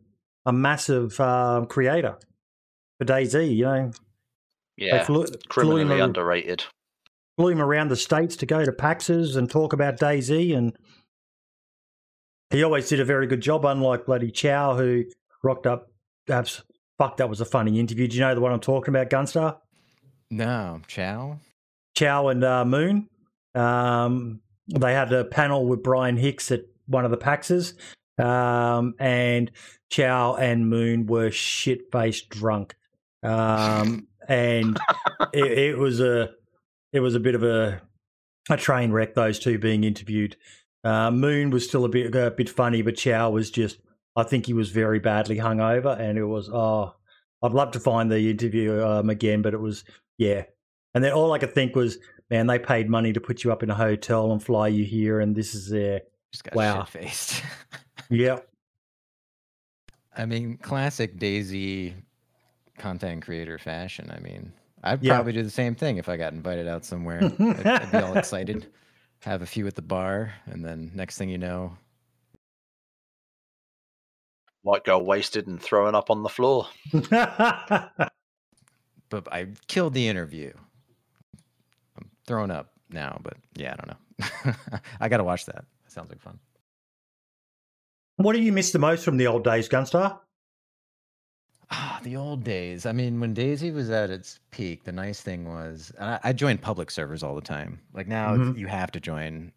Speaker 1: a massive uh, creator for DayZ. You know,
Speaker 2: Yeah.
Speaker 1: flew, flew him
Speaker 2: Criminally underrated.
Speaker 1: flew him around the states to go to PAXs and talk about DayZ, and he always did a very good job. Unlike bloody Chow, who rocked up. Perhaps fuck, that was a funny interview. Do you know the one I'm talking about, Gunstar?
Speaker 3: No, Chow.
Speaker 1: Chow and uh, Moon. Um, they had a panel with Brian Hicks at one of the PAXs, um, and Chow and Moon were shit faced drunk, um, and it, it was a it was a bit of a a train wreck. Those two being interviewed. Uh, Moon was still a bit a bit funny, but Chow was just. I think he was very badly hungover, and it was oh, I'd love to find the interview um, again, but it was yeah. And then all I could think was, man, they paid money to put you up in a hotel and fly you here, and this is their
Speaker 3: Just got
Speaker 1: Wow.
Speaker 3: shit faced.
Speaker 1: yeah.
Speaker 3: I mean, classic DayZ content creator fashion. I mean, I'd
Speaker 1: Yeah.
Speaker 3: probably do the same thing if I got invited out somewhere. I'd, I'd be all excited, have a few at the bar, and then next thing you know,
Speaker 2: Might go wasted and throwing up on the floor.
Speaker 3: but I killed the interview. I'm up now, but yeah, I don't know. I got to watch that. That Sounds like fun.
Speaker 1: what do you miss the most from the old days, Gunstar?
Speaker 3: Ah, the old days. I mean, when DayZ was at its peak, the nice thing was I, I joined public servers all the time. Like now,
Speaker 1: Mhm.
Speaker 3: you have to join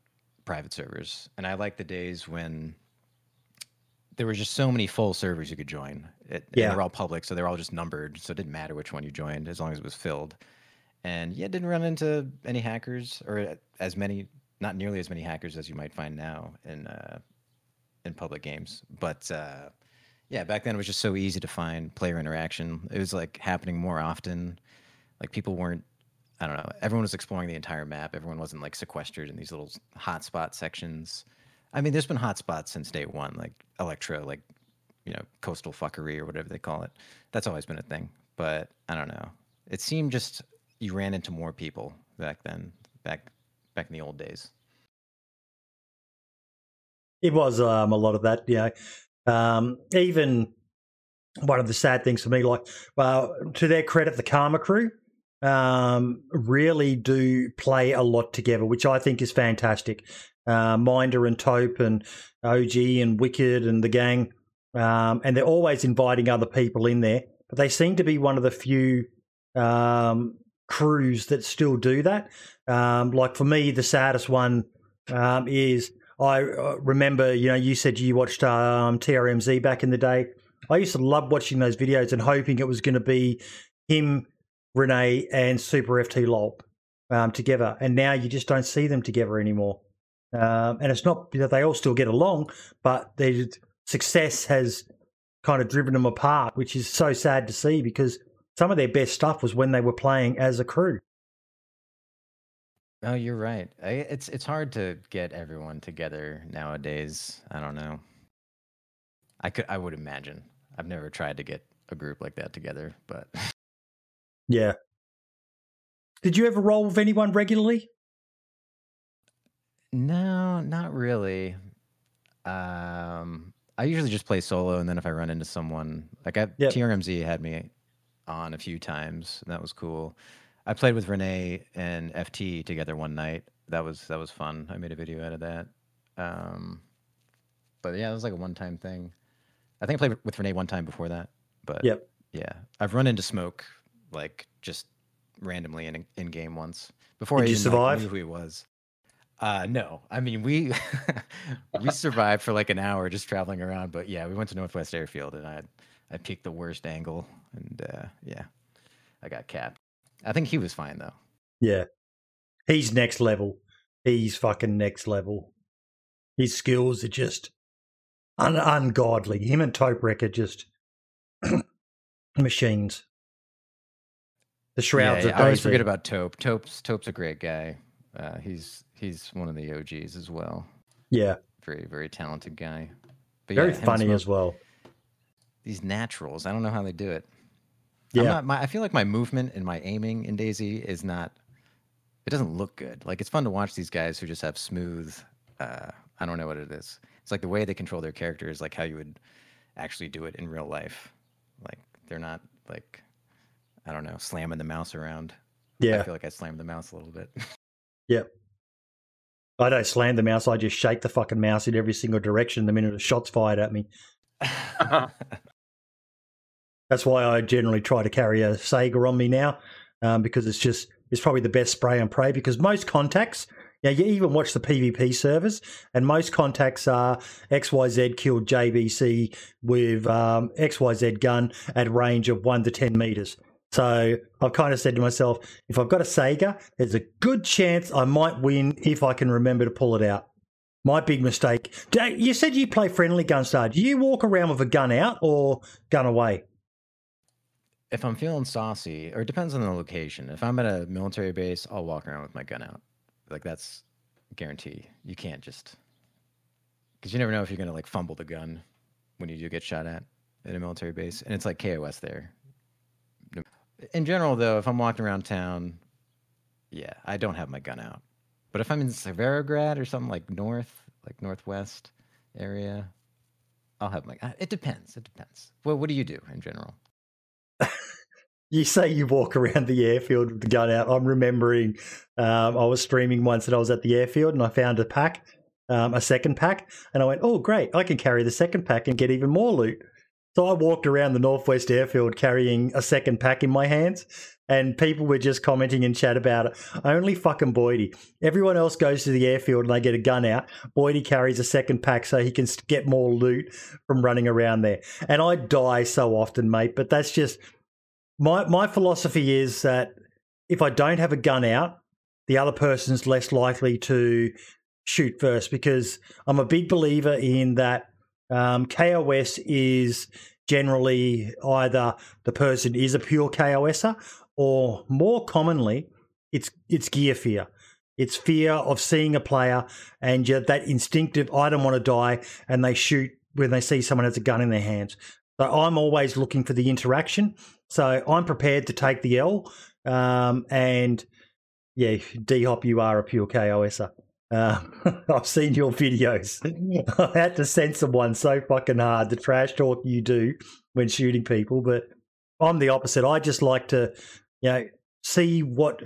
Speaker 3: private servers, and I like the days when there were just so many full servers you could join. It,
Speaker 1: Yeah.
Speaker 3: they're all public, so they're all just numbered, so it didn't matter which one you joined as long as it was filled. And yeah, didn't run into any hackers or as many, not nearly as many hackers as you might find now in uh, in public games, but. Uh, yeah, back then it was just so easy to find player interaction. It was like happening more often. Like people weren't, I don't know, everyone was exploring the entire map. Everyone wasn't like sequestered in these little hotspot sections. I mean, there's been hotspots since day one, like Electra, like, you know, coastal fuckery or whatever they call it. That's always been a thing. but I don't know. It seemed just you ran into more people back then, back back in the old days.
Speaker 1: It was um, a lot of that, know. Um, even one of the sad things for me, like, well, to their credit, the Karma crew um, really do play a lot together, which I think is fantastic. Uh, Minder and Tope and OG and Wicked and the gang, um, and they're always inviting other people in there. But they seem to be one of the few um, crews that still do that. Um, like for me, the saddest one um, is I uh, remember, you know, you said you watched um, TRMZ back in the day. I used to love watching those videos and hoping it was going to be him, Renee, and Super FT Lol um, together. And now you just don't see them together anymore. Um, and it's not that they all still get along, but their success has kind of driven them apart, which is so sad to see because some of their best stuff was when they were playing as a crew.
Speaker 3: Oh, you're right. I, it's it's hard to get everyone together nowadays. I don't know. I could I would imagine. I've never tried to get a group like that together, but
Speaker 1: yeah. Did you ever roll with anyone regularly?
Speaker 3: No, not really. Um, I usually just play solo, and then if I run into someone, like I, yep. TRMZ had me on a few times, and that was cool. I played with Renee and FT together one night. That was that was fun. I made a video out of that. Um, but yeah, it was like a one time thing. I think I played with Renee one time before that. But
Speaker 1: yep.
Speaker 3: yeah, I've run into Smoke like just randomly in in game once before
Speaker 1: Did
Speaker 3: I
Speaker 1: you survive?
Speaker 3: Like, knew who he was. Uh, no, I mean we we survived for like an hour just traveling around. But yeah, we went to Northwest Airfield and I I picked the worst angle and uh, yeah, I got capped. I think he was fine though.
Speaker 1: Yeah. He's next level. He's fucking next level. His skills are just un- ungodly. Him and Toprek are just machines. The shrouds.
Speaker 3: Yeah, yeah. I always forget about Tope. Tope's Tope's a great guy. Uh, he's he's one of the OGs as well.
Speaker 1: Yeah,
Speaker 3: very very talented guy.
Speaker 1: But very yeah, funny as well.
Speaker 3: These naturals, I don't know how they do it. Yeah, not, my, I feel like my movement and my aiming in DayZ is not. It doesn't look good. Like it's fun to watch these guys who just have smooth. Uh, I don't know what it is. It's like the way they control their characters, like how you would actually do it in real life. Like they're not like I don't know, slamming the mouse around.
Speaker 1: Yeah,
Speaker 3: I feel like I slammed the mouse a little bit.
Speaker 1: yep. I don't slam the mouse. I just shake the fucking mouse in every single direction the minute a shot's fired at me. That's why I generally try to carry a Saiga on me now, um, because it's just it's probably the best spray and pray. Because most contacts, yeah, you even watch the PvP servers, and most contacts are XYZ killed JBC with um, XYZ gun at range of one to ten meters. So I've kind of said to myself, if I've got a Saiga, there's a good chance I might win if I can remember to pull it out. My big mistake. You said you play friendly Gunstar. Do you walk around with a gun out or gun away?
Speaker 3: if I'm feeling saucy, or it depends on the location. If I'm at a military base, I'll walk around with my gun out. Like that's guarantee. You can't just because you never know if you're gonna like fumble the gun when you do get shot at at a military base, and it's like KOS there. In general, though, if I'm walking around town, yeah, I don't have my gun out. But if I'm in Severograd or something like north, like northwest area, I'll have my. Gun. It depends. It depends. Well, what do you do in general?
Speaker 1: you say you walk around the airfield with the gun out. I'm remembering um, I was streaming once and I was at the airfield and I found a pack, um, a second pack, and I went, "Oh, great! I can carry the second pack and get even more loot." So I walked around the Northwest Airfield carrying a second pack in my hands, and people were just commenting in chat about it. Only fucking Boydie. Everyone else goes to the airfield and they get a gun out. Boydie carries a second pack so he can get more loot from running around there. And I die so often, mate, but that's just my my philosophy is that if I don't have a gun out, the other person's less likely to shoot first because I'm a big believer in that um, KOS is generally either the person is a pure KOSer or more commonly it's it's gear fear. It's fear of seeing a player and that instinctive I don't want to die and they shoot when they see someone has a gun in their hands. So I'm always looking for the interaction. So I'm prepared to take the L. Um, and yeah, D Hop, you are a pure KOSer. Uh, I've seen your videos. I had to censor one so fucking hard. The trash talk you do when shooting people, but I'm the opposite. I just like to, you know, see what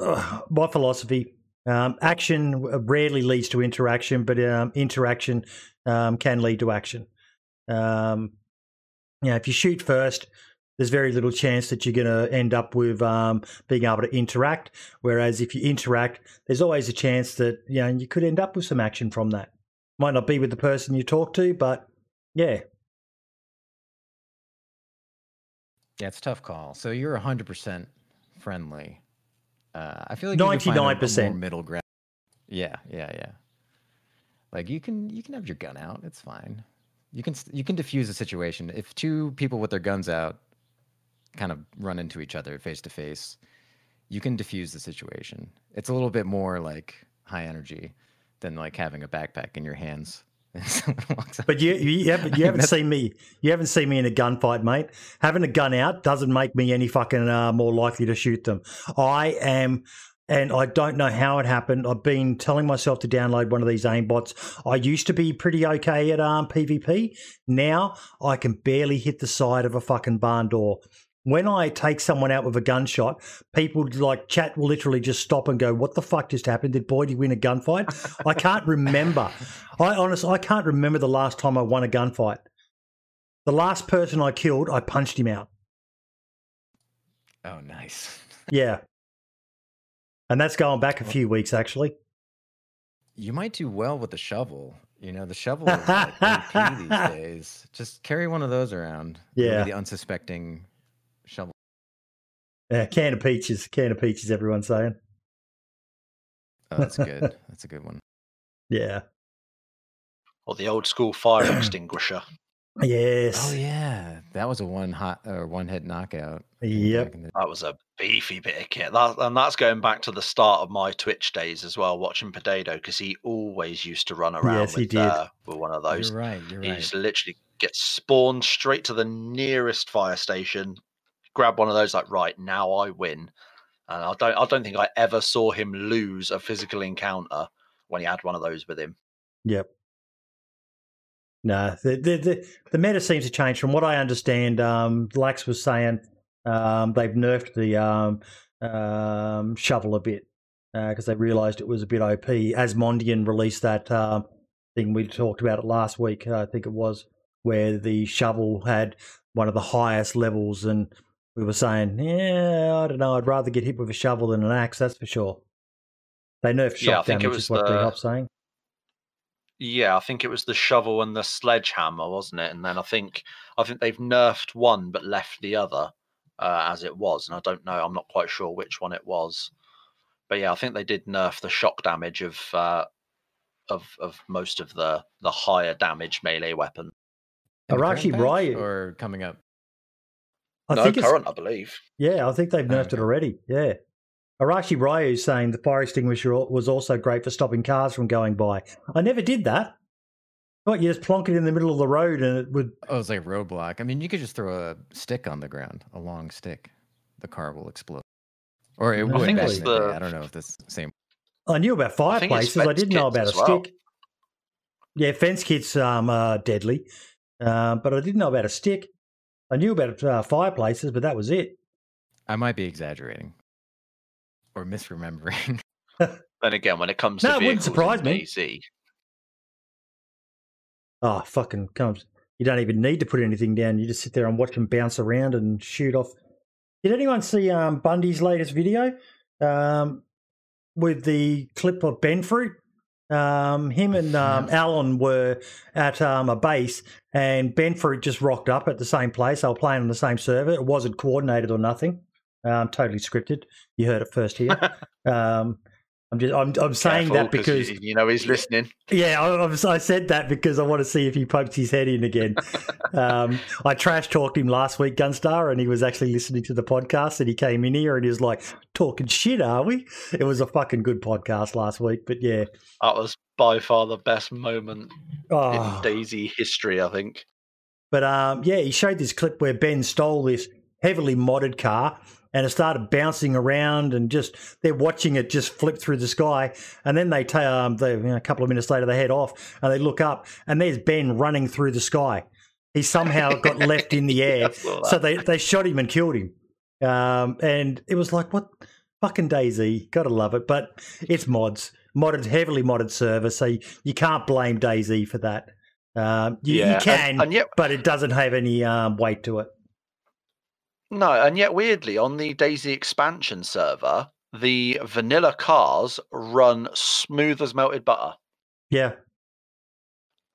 Speaker 1: uh, my philosophy. Um, action rarely leads to interaction, but um, interaction um, can lead to action. Um, you know, if you shoot first, there's very little chance that you're going to end up with um, being able to interact. Whereas if you interact, there's always a chance that you know you could end up with some action from that. Might not be with the person you talk to, but yeah.
Speaker 3: Yeah, it's a tough call. So you're 100% friendly. Uh, I feel like
Speaker 1: ninety nine percent more
Speaker 3: middle ground. Yeah, yeah, yeah. Like you can you can have your gun out. It's fine. You can you can diffuse a situation if two people with their guns out kind of run into each other face to face. You can diffuse the situation. It's a little bit more like high energy than like having a backpack in your hands
Speaker 1: but you you haven't you haven't seen me you haven't seen me in a gunfight, mate. Having a gun out doesn't make me any fucking uh, more likely to shoot them. I am. And I don't know how it happened. I've been telling myself to download one of these aimbots. I used to be pretty okay at um, PvP. Now I can barely hit the side of a fucking barn door when I take someone out with a gunshot, people like chat will literally just stop and go, "What the fuck just happened? Did Boydie win a gunfight?" I can't remember. I honestly, I can't remember the last time I won a gunfight. The last person I killed, I punched him out.
Speaker 3: Oh, nice.
Speaker 1: yeah, and that's going back a few weeks actually.
Speaker 3: You might do well with the shovel. You know, the shovel is like these days. Just carry one of those around.
Speaker 1: Yeah,
Speaker 3: the unsuspecting shovel.
Speaker 1: Yeah, can of peaches, can of peaches. Everyone's saying.
Speaker 3: Oh, that's good. that's a good one.
Speaker 1: Yeah.
Speaker 2: Or the old school fire extinguisher.
Speaker 1: Yes.
Speaker 3: Oh yeah, that was a one hot or one hit knockout.
Speaker 1: Yep.
Speaker 2: The- that was a beefy bit of kit. That, and that's going back to the start of my Twitch days as well, watching Potato because he always used to run around
Speaker 1: yes,
Speaker 2: with, uh, with one of those.
Speaker 3: You're right. You're
Speaker 2: he
Speaker 3: right.
Speaker 2: just literally gets spawned straight to the nearest fire station, grab one of those like right now I win. And I don't I don't think I ever saw him lose a physical encounter when he had one of those with him.
Speaker 1: Yep. No, the, the the the meta seems to change. From what I understand, um, Lax was saying um, they've nerfed the um, um, shovel a bit because uh, they realised it was a bit OP. Asmondian released that um, thing we talked about it last week. I think it was where the shovel had one of the highest levels, and we were saying, yeah, I don't know, I'd rather get hit with a shovel than an axe. That's for sure. They nerfed
Speaker 2: Yeah, I
Speaker 1: shock
Speaker 2: think it
Speaker 1: damage,
Speaker 2: was
Speaker 1: is what
Speaker 2: the-
Speaker 1: D-Hop's saying.
Speaker 2: Yeah, I think it was the shovel and the sledgehammer, wasn't it? And then I think I think they've nerfed one but left the other uh, as it was. And I don't know, I'm not quite sure which one it was. But yeah, I think they did nerf the shock damage of uh, of of most of the the higher damage melee weapon.
Speaker 3: In the
Speaker 1: Are
Speaker 3: current
Speaker 1: actually
Speaker 3: patch
Speaker 1: right.
Speaker 3: or coming up.
Speaker 1: I
Speaker 2: no
Speaker 1: think
Speaker 2: current, I believe.
Speaker 1: Yeah, I think they've nerfed
Speaker 3: Okay.
Speaker 1: it already. Yeah. Arashi Ryu is saying the fire extinguisher was also great for stopping cars from going by. I never did that. What, you just plonk it in the middle of the road and it would.
Speaker 3: Oh, it's like a roadblock. I mean, you could just throw a stick on the ground, a long stick. The car will explode. Or it
Speaker 1: I
Speaker 3: would
Speaker 1: think
Speaker 3: back the I don't know if this same.
Speaker 1: I knew about
Speaker 2: I think it's
Speaker 1: fireplaces. I,
Speaker 2: fence
Speaker 1: didn't know about a
Speaker 2: well.
Speaker 1: stick. Yeah, fence kits um, are deadly, um, but I didn't know about a stick. I knew about uh, fireplaces, but that was it.
Speaker 3: I might be exaggerating or misremembering.
Speaker 2: Then again, when it comes
Speaker 1: No,
Speaker 2: to
Speaker 1: it wouldn't surprise me.
Speaker 2: DayZ,
Speaker 1: Oh, fucking comes. You don't even need to put anything down. You just sit there and watch them bounce around and shoot off. Did anyone see um, Bundy's latest video um, with the clip of Benfruit? Um, him and um, Alan were at um, a base, and Benfruit just rocked up at the same place. They were playing on the same server. It wasn't coordinated or nothing. Um, totally scripted. You heard it first here. um, I'm just I'm, I'm saying that because
Speaker 2: you, you know he's listening.
Speaker 1: yeah, I, I I said that because I want to see if he pokes his head in again. um, I trash talked him last week, Gunstar, and he was actually listening to the podcast. And he came in here and he was like, "Talking shit, are we?" It was a fucking good podcast last week, but yeah,
Speaker 2: That was by far the best moment
Speaker 1: oh,
Speaker 2: in DayZ history, I think.
Speaker 1: But um, yeah, he showed this clip where Ben stole this heavily modded car and it started bouncing around and just they're watching it just flip through the sky. And then they, ta- um, they you know, a couple of minutes later they head off and they look up and there's ben running through the sky. He somehow got left in the air. So they, they shot him and killed him. Um, and it was like what fucking DayZ? Gotta love it. But it's mods modded heavily modded server so you, can't blame DayZ for that um, you,
Speaker 2: Yeah,
Speaker 1: you can
Speaker 2: and yet-
Speaker 1: but it doesn't have any um, weight to it
Speaker 2: No, and yet weirdly, on the DayZ expansion server, the vanilla cars run smooth as melted butter.
Speaker 1: yeah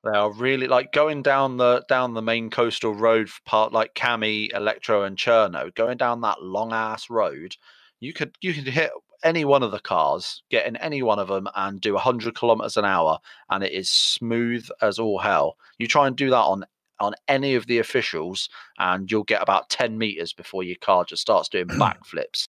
Speaker 2: They are really like going down the down the main coastal road part like Cami, Electro, and Cherno, going down that long ass road. You could you could hit any one of the cars, get in any one of them, and do hundred kilometers an hour, and it is smooth as all hell. You try and do that on on any of the officials, and you'll get about ten meters before your car just starts doing backflips.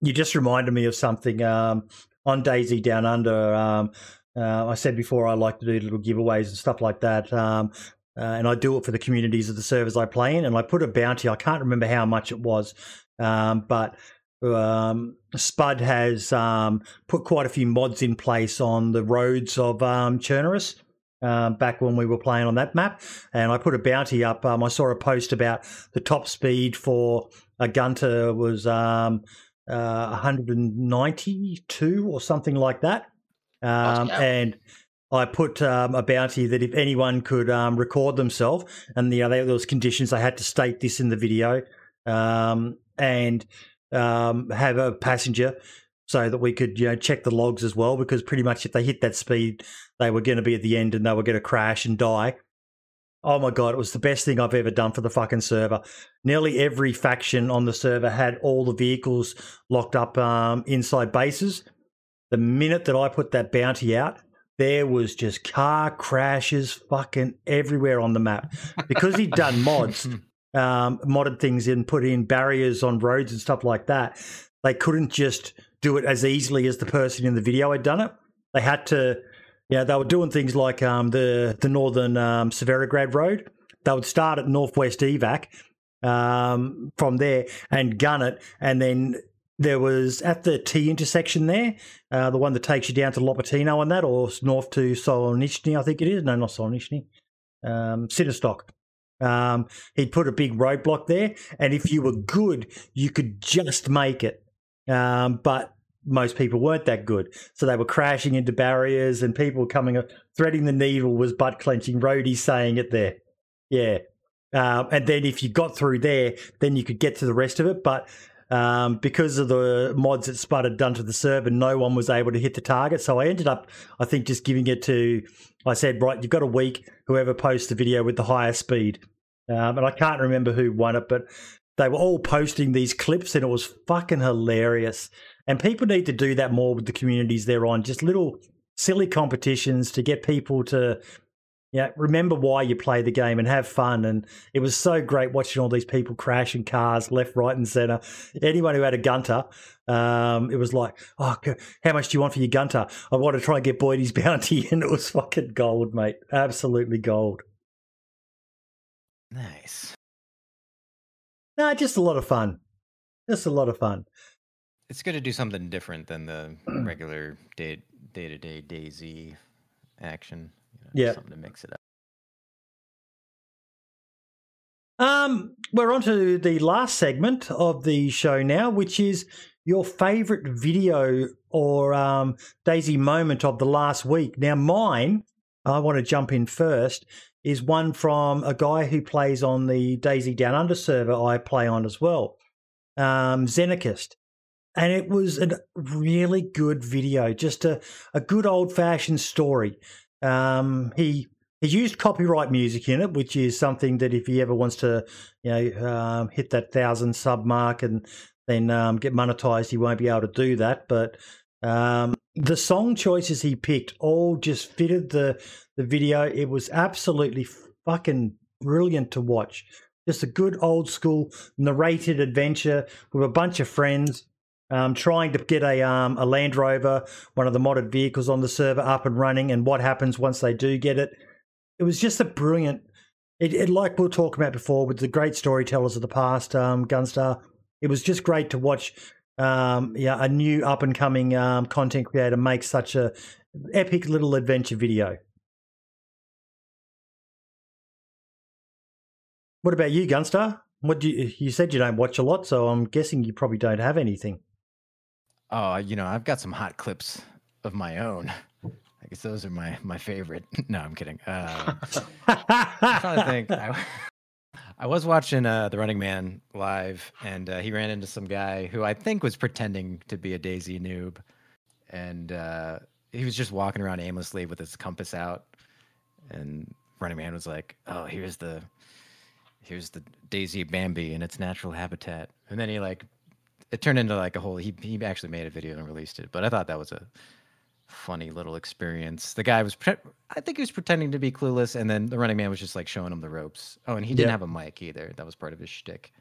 Speaker 1: you just reminded me of something um, on DayZ Down Under. Um, uh, I said before I like to do little giveaways and stuff like that. Um, uh, and I do it for the communities of the servers I play in. And I put a bounty, I can't remember how much it was, um, but um, Spud has um, put quite a few mods in place on the roads of um, Chernarus. Um, back when we were playing on that map, and I put a bounty up. Um, I saw a post about the top speed for a Gunter was um, uh, 192 or something like that. Um, and I put um, a bounty that if anyone could um, record themselves, and you know, there was conditions, I had to state this in the video, um, and um, have a passenger so that we could you know check the logs as well, because pretty much if they hit that speed, they were going to be at the end and they were going to crash and die. Oh my god, it was the best thing I've ever done for the fucking server. Nearly every faction on the server had all the vehicles locked up um, inside bases. The minute that I put that bounty out, there was just car crashes fucking everywhere on the map because he'd done mods, um, modded things in, put in barriers on roads and stuff like that. They couldn't just do it as easily as the person in the video had done it. They had to, know, they were doing things like um, the the northern um, Severograd Road. They would start at Northwest Evac um, from there and gun it, and then there was at the T intersection there, uh, the one that takes you down to Lopatino and that, or north to Solonishny, I think it is. No, not Solonishny. Um, Sitterstock. Um, he'd put a big roadblock there, and if you were good, you could just make it. Um, but most people weren't that good, so they were crashing into barriers, and people coming up. Threading the needle was butt clenching. Roadie saying it there, yeah. Um, and then if you got through there, then you could get to the rest of it. But um, because of the mods that Spud had done to the server, no one was able to hit the target. So I ended up, I think, just giving it to. I said, right, you've got a week. Whoever posts the video with the highest speed, um, and I can't remember who won it, but they were all posting these clips, and it was fucking hilarious. And people need to do that more with the communities they're on. Just little silly competitions to get people to yeah, remember why you play the game and have fun. And it was so great watching all these people crashing cars left, right, and center. Anyone who had a gunter, um, it was like, oh, how much do you want for your gunter? I want to try and get Boydie's bounty, and it was fucking gold, mate. Absolutely gold.
Speaker 3: Nice.
Speaker 1: No, just a lot of fun. Just a lot of fun.
Speaker 3: It's good to do something different than the regular day day to day DayZ action.
Speaker 1: Yeah.
Speaker 3: something to mix it up.
Speaker 1: Um, we're on to the last segment of the show now, which is your favorite video or um, DayZ moment of the last week. Now, mine, I want to jump in first, is one from a guy who plays on the DayZ Down Under server I play on as well, um. And it was a really good video, just a, a good old fashioned story. Um, he he used copyright music in it, which is something that if he ever wants to, you know, um, hit that thousand sub mark and then um, get monetized, he won't be able to do that. But um, the song choices he picked all just fitted the the video. It was absolutely fucking brilliant to watch. Just a good old school narrated adventure with a bunch of friends. Um, trying to get a um, a Land Rover, one of the modded vehicles on the server, up and running, and what happens once they do get it it was just a brilliant it, it like we were talking about before with the great storytellers of the past, um, Gunstar. It was just great to watch. Um, yeah, a new up and coming um, content creator make such a epic little adventure video. What about you, Gunstar? What do you, you said you don't watch a lot, so I'm guessing you probably don't have anything.
Speaker 3: Oh, you know, I've got some hot clips of my own. I guess those are my my favorite. no, I'm kidding. Uh, I'm trying to think. I, I was watching uh, the Running Man live, and uh, he ran into some guy who I think was pretending to be a DayZ noob, and uh, he was just walking around aimlessly with his compass out, and Running Man was like, "Oh, here's the here's the DayZ Bambi in its natural habitat," and then he like it turned into like a whole. He he actually made a video and released it, but I thought that was a funny little experience. The guy was, pre- I think he was pretending to be clueless, and then the running man was just like showing him the ropes. Oh, and he didn't
Speaker 1: Yeah.
Speaker 3: have a mic either. That was part of his shtick.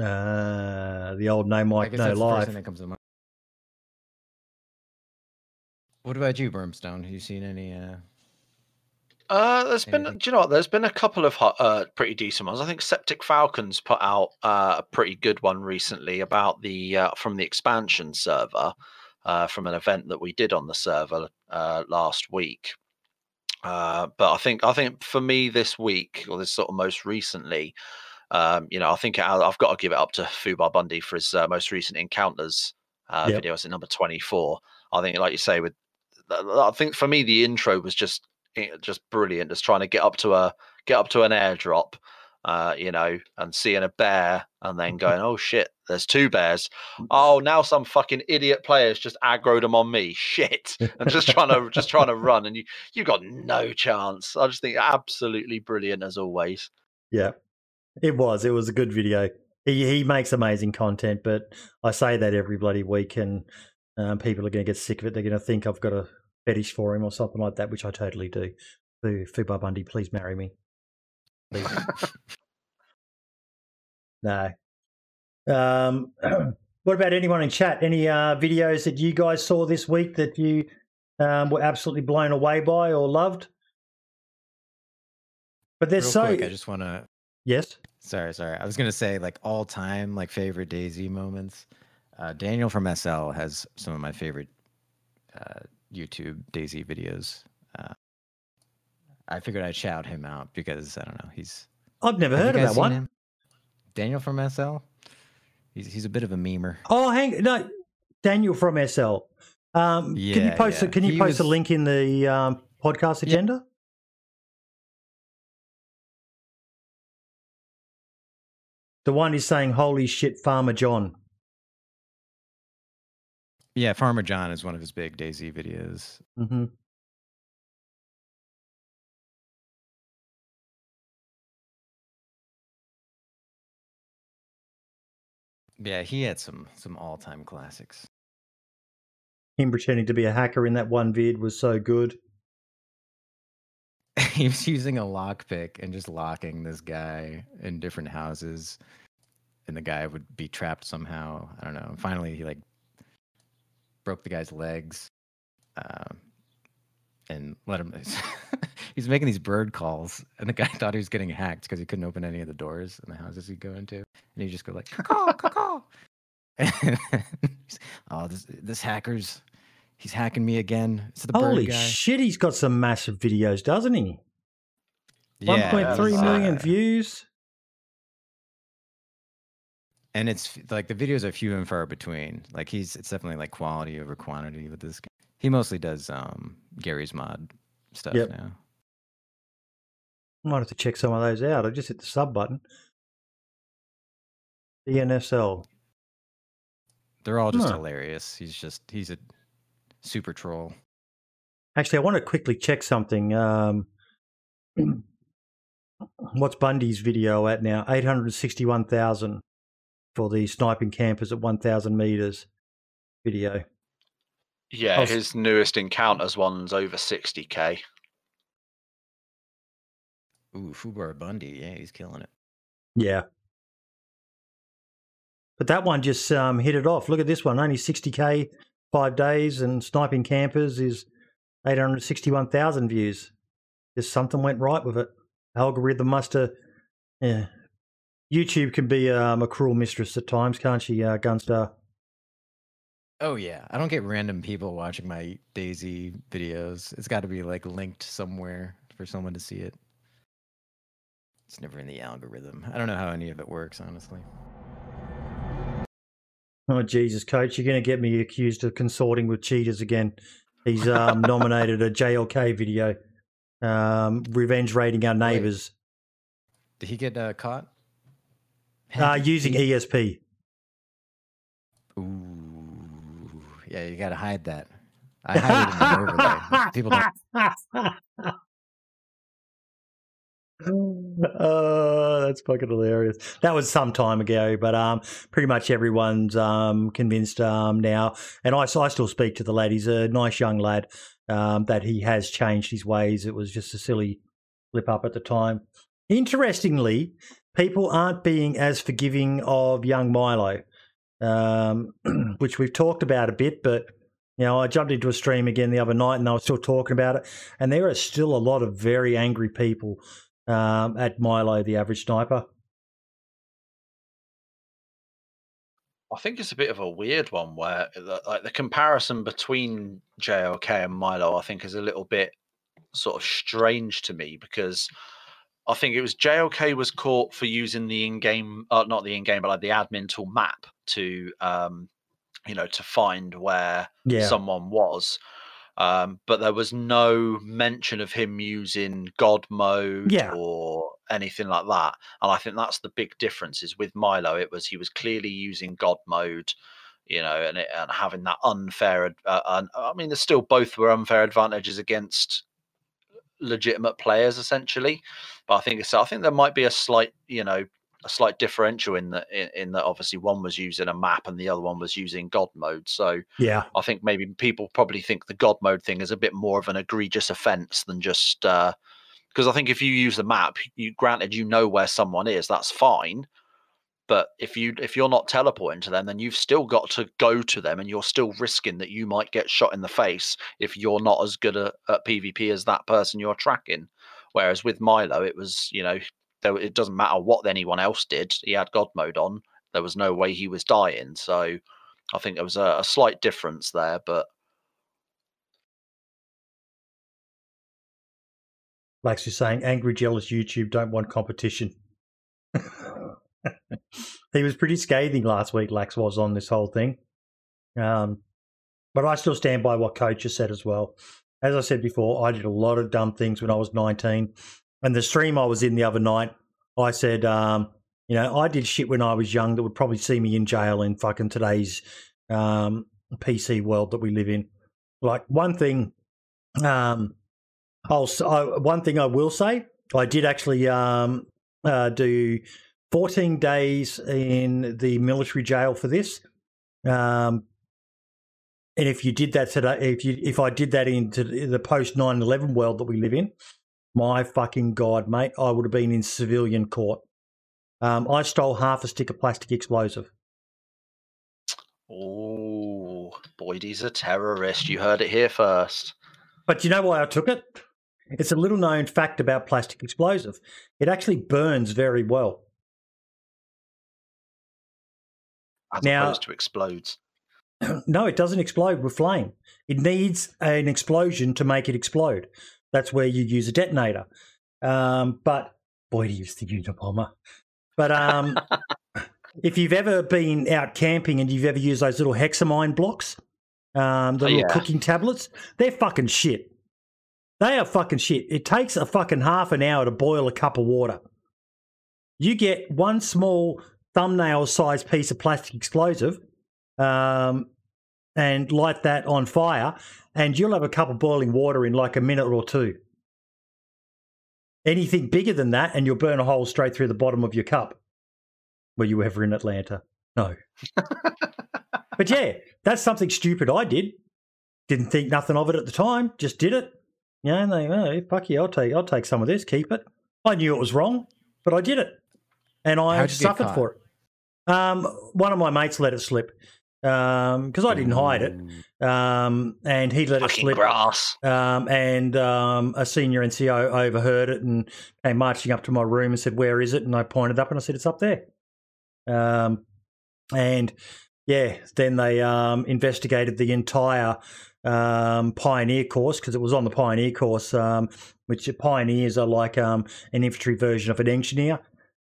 Speaker 1: Uh, the old no mic, no life.
Speaker 3: thing that comes to mind. What about you, Brimstone? Have you seen any? uh
Speaker 2: Uh, there's been, do you know what? There's been a couple of hot, uh, pretty decent ones. I think Septic Falcons put out uh, a pretty good one recently about the uh, from the expansion server uh, from an event that we did on the server uh, last week. Uh, but I think I think for me this week or this sort of most recently, um, you know, I think I've got to give it up to Fubar Bundy for his uh, most recent encounters uh,
Speaker 1: Yep.
Speaker 2: video. It's at number twenty four. I think, like you say, with I think for me the intro was just just brilliant. Just trying to get up to a get up to an airdrop, uh, you know, and seeing a bear, and then going, "Oh shit, there's two bears." Oh, now some fucking idiot players just aggroed them on me. Shit, and just trying to just trying to run, and you you've got no chance. I just think absolutely brilliant as always.
Speaker 1: Yeah, it was. It was a good video. He he makes amazing content, but I say that every bloody week, and um, people are going to get sick of it. They're going to think I've got a fetish for him or something like that, which I totally do. Fu- Fubar Bundy, please marry me. Please. no. Um, what about anyone in chat? Any uh, videos that you guys saw this week that you um, were absolutely blown away by or loved? But there's
Speaker 3: Real
Speaker 1: so
Speaker 3: quick, I just want to.
Speaker 1: yes.
Speaker 3: Sorry, sorry. I was gonna say like all time like favorite DayZ moments. Uh, Daniel from SL has some of my favorite uh, YouTube DayZ videos. Uh, I figured I'd shout him out because I don't know. He's
Speaker 1: I've never heard of that one.
Speaker 3: him? Daniel from SL. He's he's a bit of a memer.
Speaker 1: Oh, hang no, Daniel from SL. Um, can you
Speaker 3: Yeah,
Speaker 1: post? A, can you
Speaker 3: He
Speaker 1: post a link in the um, podcast
Speaker 3: Yeah.
Speaker 1: agenda? The one is saying, "Holy shit, Farmer John."
Speaker 3: Yeah, Farmer John is one of his big DayZ videos.
Speaker 1: hmm
Speaker 3: Yeah, he had some some all time classics.
Speaker 1: Him pretending to be a hacker in that one vid was so good.
Speaker 3: he was using a lockpick and just locking this guy in different houses, and the guy would be trapped somehow. I don't know. Finally, he like broke the guy's legs, um, and let him. he's making these bird calls, and the guy thought he was getting hacked because he couldn't open any of the doors in the houses he'd go into, and he just go like caw caw. Oh, this this hacker's. He's hacking me again. It's the
Speaker 1: Holy
Speaker 3: bird guy.
Speaker 1: shit, he's got some massive videos, doesn't he?
Speaker 3: Yeah,
Speaker 1: point three
Speaker 3: it's,
Speaker 1: million
Speaker 3: uh,
Speaker 1: views.
Speaker 3: And it's like the videos are few and far between. Like he's it's definitely like quality over quantity with this. guy. He mostly does um Garry's Mod stuff
Speaker 1: Yep.
Speaker 3: now.
Speaker 1: I might have to check some of those out. I just hit the sub button. DNSL.
Speaker 3: They're all just
Speaker 1: Huh.
Speaker 3: hilarious. He's just he's a super troll.
Speaker 1: Actually, I want to quickly check something. Um, what's Bundy's video at now? 861,000 for the sniping campers at 1,000 meters video.
Speaker 2: Yeah,
Speaker 1: Oh, s-
Speaker 2: his newest encounters one's over sixty k.
Speaker 3: Ooh, Fubar Bundy, yeah, he's killing it.
Speaker 1: Yeah. But that one just um, hit it off. Look at this one, only 60k, five days, and sniping campers is 861,000 views. Just something went right with it. algorithm must have. Yeah, YouTube can be um, a cruel mistress at times, can't she, uh, Gunstar?
Speaker 3: Oh yeah, I don't get random people watching my DayZ videos. It's got to be like linked somewhere for someone to see it. It's never in the algorithm. I don't know how any of it works, honestly.
Speaker 1: Oh Jesus, Coach, you're going to get me accused of consorting with cheaters again. He's um, nominated a JLK video, um, revenge raiding our neighbors.
Speaker 3: Did he get uh, caught?
Speaker 1: Uh, using ESP.
Speaker 3: Ooh, yeah, you got to hide that. I hide it in the overlay. People don't.
Speaker 1: oh, that's fucking hilarious. That was some time ago, but um, pretty much everyone's um convinced um now, and I, I still speak to the lad. He's a nice young lad. Um, that he has changed his ways. It was just a silly flip up at the time. Interestingly, people aren't being as forgiving of young Milo, um, which we've talked about a bit, but you know, I jumped into a stream again the other night and I was still talking about it. And there are still a lot of very angry people um, at Milo, the average sniper.
Speaker 2: I think it's a bit of a weird one where like the comparison between JLK and Milo, I think, is a little bit sort of strange to me because I think it was JLK was caught for using the in-game, uh, not the in-game, but like the admin tool map to, um, you know, to find where
Speaker 1: Yeah.
Speaker 2: someone was. Um, but there was no mention of him using God mode
Speaker 1: Yeah.
Speaker 2: or anything like that. And I think that's the big difference. Is with Milo, it was he was clearly using God mode, you know, and it, and having that unfair. Uh, un- I mean, there's still both were unfair advantages against legitimate players, essentially. But I think it's, I think there might be a slight, you know, a slight differential in that in, in that obviously one was using a map and the other one was using God mode. So
Speaker 1: Yeah.
Speaker 2: I think maybe people probably think the God mode thing is a bit more of an egregious offence than just uh because I think if you use the map, you granted you know where someone is, that's fine. But if you if you're not teleporting to them, then you've still got to go to them, and you're still risking that you might get shot in the face if you're not as good at, at PvP as that person you're tracking. Whereas with Milo, it was you know it doesn't matter what anyone else did. He had God mode on. There was no way he was dying. So I think there was a, a slight difference there, but
Speaker 1: Lax is saying, angry, jealous YouTube don't want competition. he was pretty scathing last week, Lax was on this whole thing. Um, but I still stand by what Coach has said as well. As I said before, I did a lot of dumb things when I was 19. And the stream I was in the other night, I said, um, you know, I did shit when I was young that would probably see me in jail in fucking today's um, PC world that we live in. Like one thing, um, I'll I, one thing I will say, I did actually um, uh, do 14 days in the military jail for this. Um, and if you did that today, if you if I did that into the post 9/11 world that we live in, my fucking god, mate, I would have been in civilian court. Um, I stole half a stick of plastic explosive.
Speaker 2: oh, Boydie's a terrorist. You heard it here first.
Speaker 1: But you know why I took it? It's a little known fact about plastic explosive. It actually burns very well.
Speaker 2: As
Speaker 1: Now-
Speaker 2: opposed to explodes.
Speaker 1: no, it doesn't explode with flame. It needs an explosion to make it explode. That's where you use a detonator. Um, but boy, do you used to use the Unabomber. But um, if you've ever been out camping and you've ever used those little hexamine blocks, um, the
Speaker 2: Oh,
Speaker 1: little
Speaker 2: yeah.
Speaker 1: cooking tablets, they're fucking shit. They are fucking shit. It takes a fucking half an hour to boil a cup of water. You get one small thumbnail sized piece of plastic explosive um, and light that on fire, and you'll have a cup of boiling water in like a minute or two. Anything bigger than that, and you'll burn a hole straight through the bottom of your cup. Were you ever in Atlanta? No. but yeah, that's something stupid I did. Didn't think nothing of it at the time. Just did it. Yeah, and they, oh, fuck you, I'll take, I'll take some of this, keep it. I knew it was wrong, but I did it, and I
Speaker 3: How'd you get
Speaker 1: suffered for it. Um, one of my mates let it slip. because I didn't hide it, um, and he let it slip.
Speaker 2: grass.
Speaker 1: Um, and um, a senior NCO overheard it and came marching up to my room and said, "Where is it?" And I pointed up and I said, "It's up there." Um, and yeah, then they um, investigated the entire um, Pioneer course because it was on the Pioneer course, um, which pioneers are like um, an infantry version of an engineer.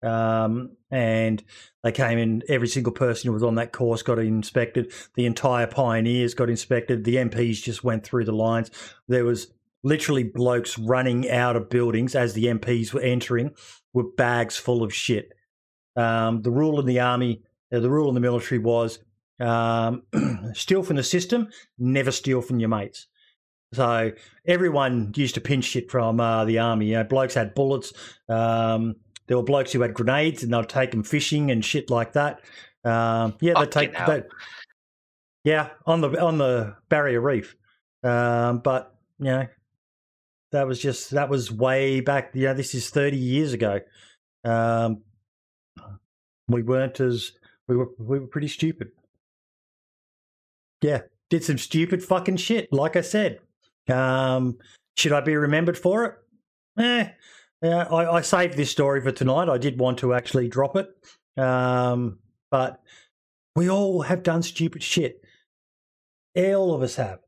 Speaker 1: Um, and they came in, every single person who was on that course got inspected. The entire pioneers got inspected. The MPs just went through the lines. There was literally blokes running out of buildings as the MPs were entering with bags full of shit. Um, the rule in the army, uh, the rule in the military was um, steal from the system, never steal from your mates. So everyone used to pinch shit from uh, the army. You know, blokes had bullets. Um, there were blokes who had grenades, and they'd take them fishing and shit like that. Um, yeah, they take that. Yeah, on the on the barrier reef. Um, but you know, that was just that was way back. You know, this is thirty years ago. Um, we weren't as we were we were pretty stupid. Yeah, did some stupid fucking shit. Like I said, um, should I be remembered for it? Eh, yeah, I, I saved this story for tonight. I did want to actually drop it, um, but we all have done stupid shit. All of us have.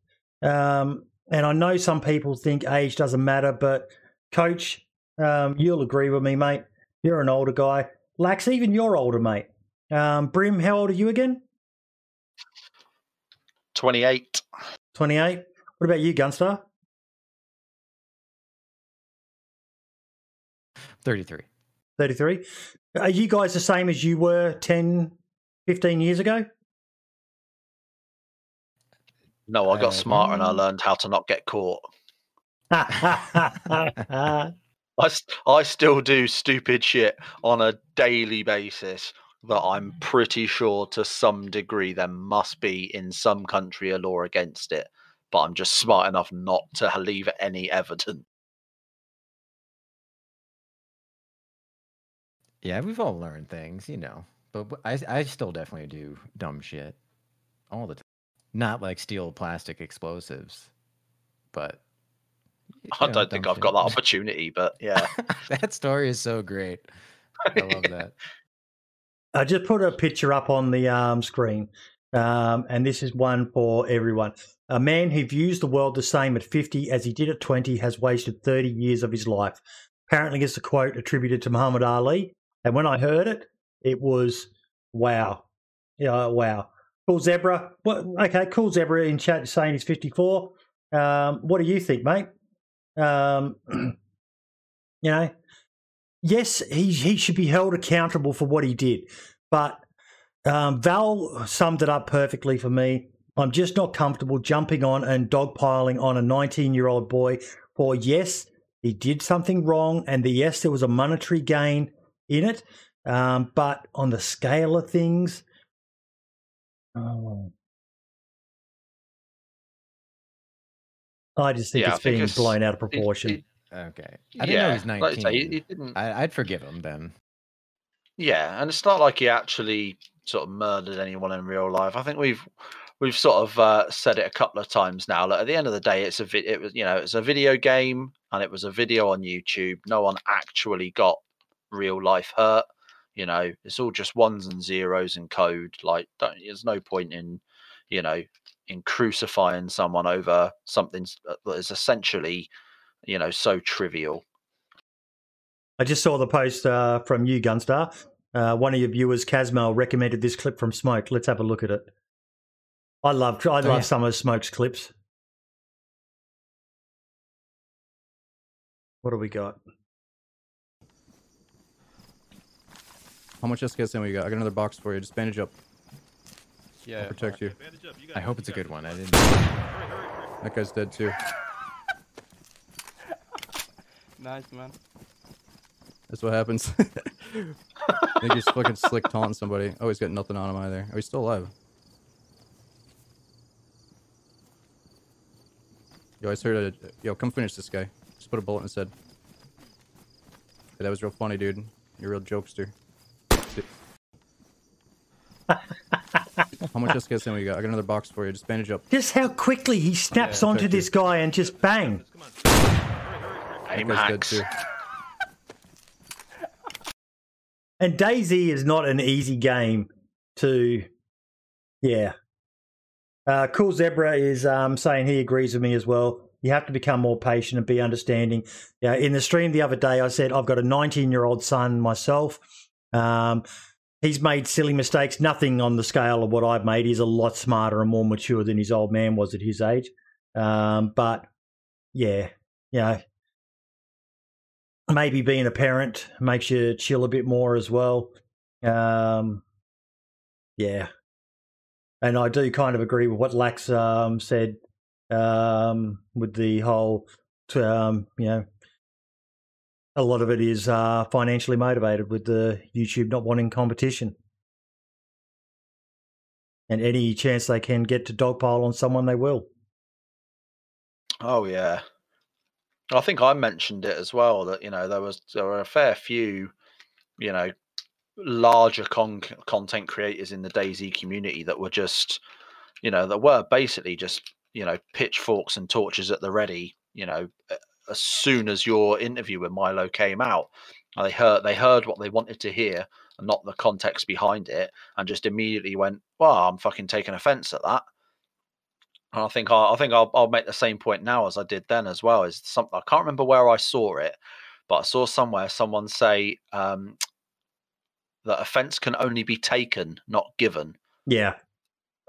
Speaker 1: Um, and I know some people think age doesn't matter, but coach, um, you'll agree with me, mate. You're an older guy. Lax, even you're older, mate. Um, Brim, how old are you again?
Speaker 2: 28.
Speaker 1: 28. What about you, Gunstar?
Speaker 3: 33.
Speaker 1: 33. Are you guys the same as you were 10, 15 years ago?
Speaker 2: No, I got
Speaker 3: Uh,
Speaker 2: smarter and I
Speaker 3: mm.
Speaker 2: learned how to not get caught. I, I still do stupid shit on a daily basis that I'm pretty sure to some degree there must be in some country a law against it, but I'm just smart enough not to leave any evidence.
Speaker 3: Yeah, we've all learned things, you know. But but I, I still definitely do dumb shit all the time. Not like steal plastic explosives, but.
Speaker 2: I
Speaker 3: know,
Speaker 2: don't think I've got that opportunity, but yeah.
Speaker 3: that story is so great. I love that.
Speaker 1: I just put a picture up on the um, screen, um, and this is one for everyone. A man who views the world the same at 50 as he did at 20 has wasted 30 years of his life. Apparently, it's a quote attributed to Muhammad Ali. And when I heard it, it was wow. Yeah, wow. Cool Zebra. What, okay, cool Zebra in chat saying he's 54. Um, what do you think, mate? Um, you know, yes, he he should be held accountable for what he did, but um, Val summed it up perfectly for me. I'm just not comfortable jumping on and dogpiling on a 19 year old boy for yes, he did something wrong, and the yes, there was a monetary gain in it, um, but on the scale of things, oh, I just think
Speaker 2: Yeah, I
Speaker 1: it's
Speaker 2: think
Speaker 1: being
Speaker 2: it's-
Speaker 1: blown out of proportion.
Speaker 2: it-
Speaker 3: Okay. I didn't know he was
Speaker 2: yeah,
Speaker 3: 19.
Speaker 2: like I say, he- he didn't-
Speaker 3: I, I'd forgive him then.
Speaker 2: Yeah, and it's not like he actually sort of murdered anyone in real life. I think we've we've sort of uh, said it a couple of times now. Like at the end of the day, it's a vi- it was you know it's a video game and it was a video on YouTube. No one actually got real life hurt. You know, it's all just ones and zeros and code. Like, don't, there's no point in you know in crucifying someone over something uh, that is essentially you know so trivial.
Speaker 1: I just saw the post uh, from you, Gunstar. Uh, one of your viewers, Casmel, recommended this clip from Smoke. Let's have a look at it. I love I love
Speaker 3: yeah.
Speaker 1: some of Smoke's clips. What do we got?
Speaker 4: How much SKS ammo you got? I got another box for you. Just bandage up.
Speaker 5: Yeah.
Speaker 4: I'll protect you.
Speaker 5: Bandage. You got
Speaker 3: I hope
Speaker 5: You
Speaker 3: it's a
Speaker 5: got it.
Speaker 3: good one. I didn't.
Speaker 5: Hurry, hurry, hurry.
Speaker 4: That guy's dead too.
Speaker 5: Nice, man.
Speaker 4: That's what happens. I think he's fucking slick taunting somebody. Oh, he's got nothing on him either. Oh, he's still alive. Yo, I just heard a. Yo, come finish this guy. Just put a bullet in his head. Yeah, that was real funny, dude. You're a real jokester. How much SKSN we got? I got another box for you. Just bandage up.
Speaker 1: Just how quickly he snaps
Speaker 4: Yeah,
Speaker 1: onto this guy and just bang.
Speaker 2: Aim hacks.
Speaker 1: And DayZ is not an easy game to, yeah. Uh, cool Zebra is um, saying he agrees with me as well. You have to become more patient and be understanding. Yeah, in the stream the other day, I said I've got a 19 year old son myself. Um, he's made silly mistakes. Nothing on the scale of what I've made. He's a lot smarter and more mature than his old man was at his age. Um, but yeah, you know, maybe being a parent makes you chill a bit more as well. Um, yeah, and I do kind of agree with what Lax um, said um, with the whole, um, you know, a lot of it is uh, financially motivated with the YouTube not wanting competition. And any chance they can get to dogpile on someone, they will.
Speaker 2: Oh yeah, I think I mentioned it as well that you know there was there were a fair few, you know, larger con- content creators in the DayZ community that were just, you know, that were basically just you know pitchforks and torches at the ready. You know, as soon as your interview with Milo came out, they heard they heard what they wanted to hear and not the context behind it, and just immediately went, "Well, I'm fucking taking offence at that." And I think I, I think I'll, I'll make the same point now as I did then as well. Is something I can't remember where I saw it, but I saw somewhere someone say um, that offence can only be taken, not given.
Speaker 1: Yeah,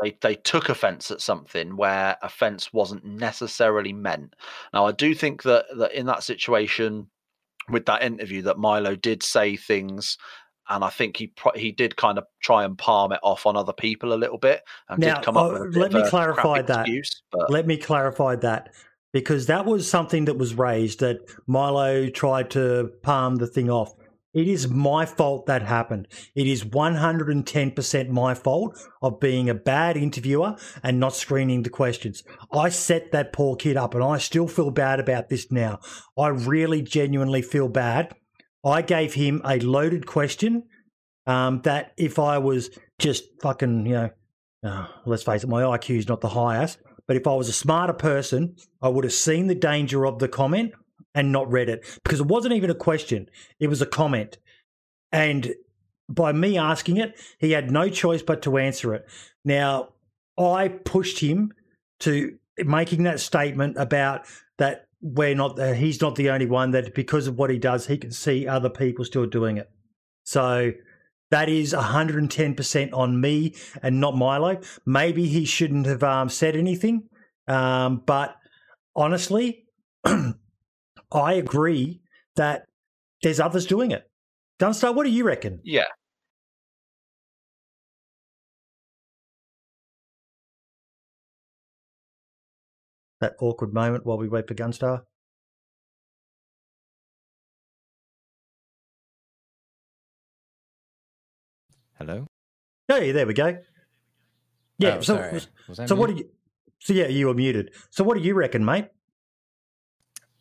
Speaker 2: They they took offence at something where offence wasn't necessarily meant. Now I do think that that in that situation with that interview that Milo did say things. And I think he pro- he did kind of try and palm it off on other people a little bit, and
Speaker 1: Now,
Speaker 2: did come up
Speaker 1: oh,
Speaker 2: with a
Speaker 1: let me clarify that.
Speaker 2: excuse, But
Speaker 1: Let me clarify that because that was something that was raised that Milo tried to palm the thing off. It is my fault that happened. It is 110% my fault of being a bad interviewer and not screening the questions. I set that poor kid up and I still feel bad about this now. I really genuinely feel bad. I gave him a loaded question um, that if I was just fucking, you know, uh, let's face it, my IQ is not the highest. But if I was a smarter person, I would have seen the danger of the comment and not read it because it wasn't even a question, it was a comment. And by me asking it, he had no choice but to answer it. Now, I pushed him to making that statement about that we're not, uh, he's not the only one, that because of what he does, he can see other people still doing it. So that is 110% on me and not Milo. Maybe he shouldn't have um, said anything. Um, but honestly, I agree that there's others doing it. Gunstar, what do you reckon?
Speaker 2: yeah,
Speaker 1: That awkward moment while we wait for Gunstar.
Speaker 3: Hello.
Speaker 1: Hey, there we go. Yeah.
Speaker 3: Oh,
Speaker 1: so,
Speaker 3: sorry. Was I
Speaker 1: so what do you? So yeah, you were muted. So what do you reckon, mate?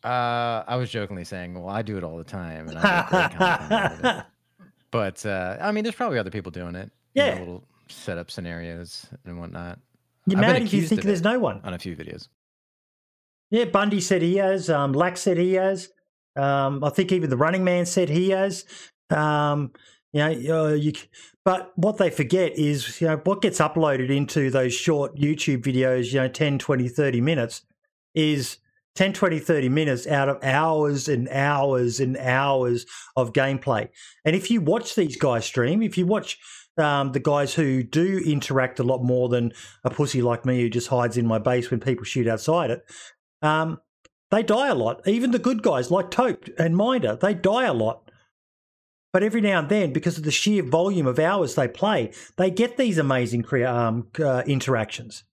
Speaker 3: Uh, I was jokingly saying, well, I do it all the time, and I get great content out of it. But uh, I mean, there's probably other people doing it. you know,
Speaker 1: Yeah.
Speaker 3: little setup scenarios and whatnot
Speaker 1: You're
Speaker 3: I've
Speaker 1: mad if you think there's no one.
Speaker 3: on a few videos.
Speaker 1: Yeah, Bundy said he has. Um, Lack said he has. Um, I think even the Running Man said he has. Um, you know, uh, you, but what they forget is, you know, what gets uploaded into those short YouTube videos, you know, 10, 20, 30 minutes is 10, 20, 30 minutes out of hours and hours and hours of gameplay. And if you watch these guys stream, if you watch um, the guys who do interact a lot more than a pussy like me who just hides in my base when people shoot outside it, um, they die a lot. Even the good guys like Tope and Minder, they die a lot. But every now and then, because of the sheer volume of hours they play, they get these amazing um, uh, interactions.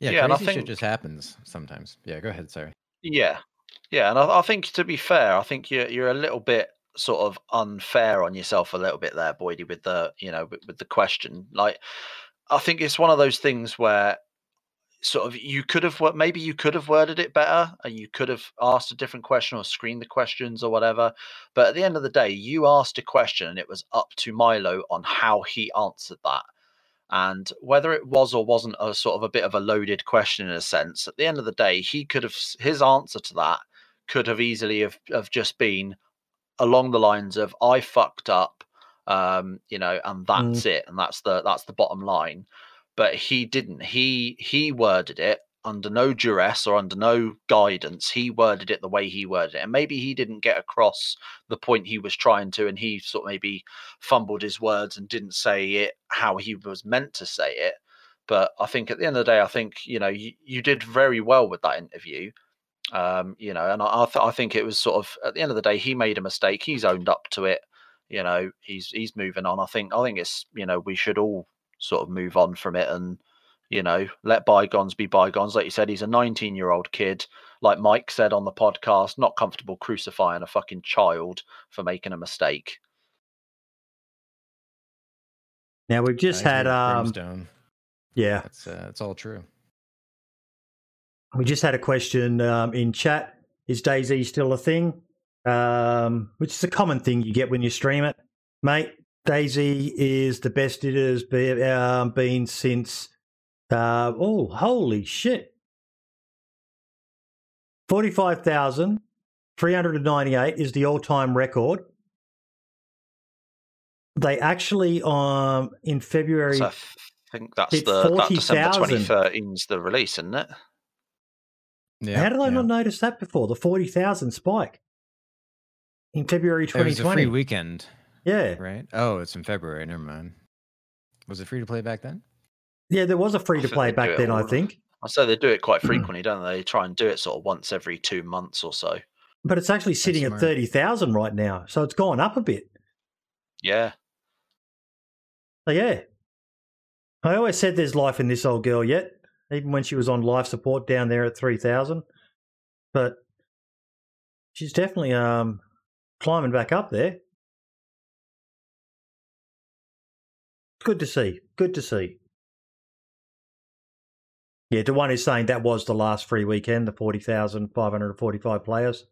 Speaker 3: Yeah,
Speaker 2: Yeah, and I
Speaker 3: crazy shit just happens sometimes. Yeah, go ahead. Sorry.
Speaker 2: Yeah, yeah, and I, I think to be fair, I think you're you're a little bit sort of unfair on yourself a little bit there, Boydie, with the you know with, with the question. Like, I think it's one of those things where sort of you could have maybe you could have worded it better and you could have asked a different question or screened the questions or whatever but at the end of the day you asked a question and it was up to milo on how he answered that and whether it was or wasn't a sort of a bit of a loaded question in a sense at the end of the day he could have his answer to that could have easily have, have just been along the lines of i fucked up um you know and that's it and that's the that's the bottom line. But he didn't. He he worded it under no duress or under no guidance he worded it the way he worded it and maybe he didn't get across the point he was trying to and he sort of maybe fumbled his words and didn't say it how he was meant to say it but i think at the end of the day i think you know you, you did very well with that interview um you know and I, I, th- I think it was sort of at the end of the day he made a mistake he's owned up to it you know he's he's moving on. I think i think it's you know we should all sort of move on from it and you know let bygones be bygones like you said he's a 19 year old kid like mike said on the podcast not comfortable crucifying a fucking child for making a mistake
Speaker 1: Now we've just
Speaker 3: I
Speaker 1: had
Speaker 3: agree with
Speaker 1: um
Speaker 3: Brimstone.
Speaker 1: yeah
Speaker 3: That's uh, that's all true.
Speaker 1: we just had a question um, in chat. Is DayZ still a thing? Um, which is a common thing you get when you stream it, mate. DayZ is the best it has be, um, been since. Uh, oh, holy shit! Forty-five thousand three hundred and ninety-eight is the all-time record. They actually, um, in February,
Speaker 2: so i think that's
Speaker 1: hit
Speaker 2: the that december
Speaker 1: 40,000.
Speaker 2: 2013's the release isn't it
Speaker 3: Yeah.
Speaker 1: how did I
Speaker 3: yeah.
Speaker 1: not notice that before? The forty thousand spike in February
Speaker 3: 2020.
Speaker 1: It
Speaker 3: was a free weekend,
Speaker 1: Yeah,
Speaker 3: right? Oh, it's in February. Never mind. Was it free to play back then?
Speaker 1: Yeah. There was a free to play back then. I think,
Speaker 2: i say they do it quite
Speaker 1: Hmm.
Speaker 2: frequently don't they they try and do it sort of once every two months or so
Speaker 1: but it's actually sitting at
Speaker 3: smart.
Speaker 1: thirty thousand right now, so it's gone up a bit.
Speaker 2: yeah
Speaker 1: So yeah, I always said there's life in this old girl yet, even when she was on life support down there at three thousand. But she's definitely um climbing back up there. Good to see. Good to see. Yeah, the one is saying that was the last free weekend, the forty thousand five hundred and forty-five players.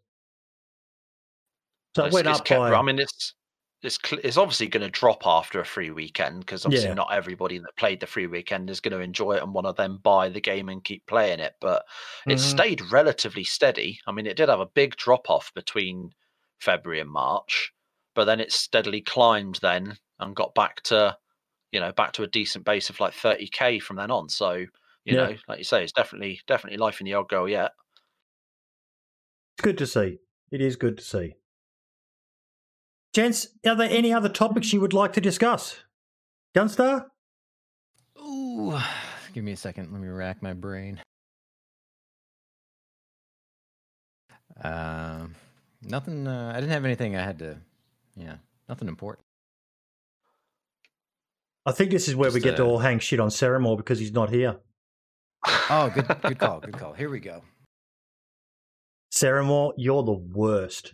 Speaker 1: So it
Speaker 2: It's-
Speaker 1: went
Speaker 2: it's
Speaker 1: up
Speaker 2: kept-
Speaker 1: by.
Speaker 2: I mean, it's it's it's obviously going to drop after a free weekend because obviously
Speaker 1: Yeah.
Speaker 2: not everybody that played the free weekend is going to enjoy it and want to then buy the game and keep playing it. But it
Speaker 1: Mhm.
Speaker 2: stayed relatively steady. I mean, it did have a big drop off between February and March, but then it steadily climbed then and got back to you know back to a decent base of like 30k from then on. So you
Speaker 1: Yeah.
Speaker 2: know, like you say, it's definitely definitely life in the old girl yet.
Speaker 1: It's good to see. It is good to see. Gents, are there any other topics you would like to discuss? Gunstar?
Speaker 3: Ooh, give me a second. Let me rack my brain. Um, nothing. Uh, I didn't have anything. I had to. Yeah, nothing important.
Speaker 1: I think this is where we
Speaker 3: Just,
Speaker 1: get to
Speaker 3: uh,
Speaker 1: all hang shit on Ceramore because he's not here.
Speaker 3: Oh, good, good call. Good call. Here we go.
Speaker 1: Ceramore, you're the worst.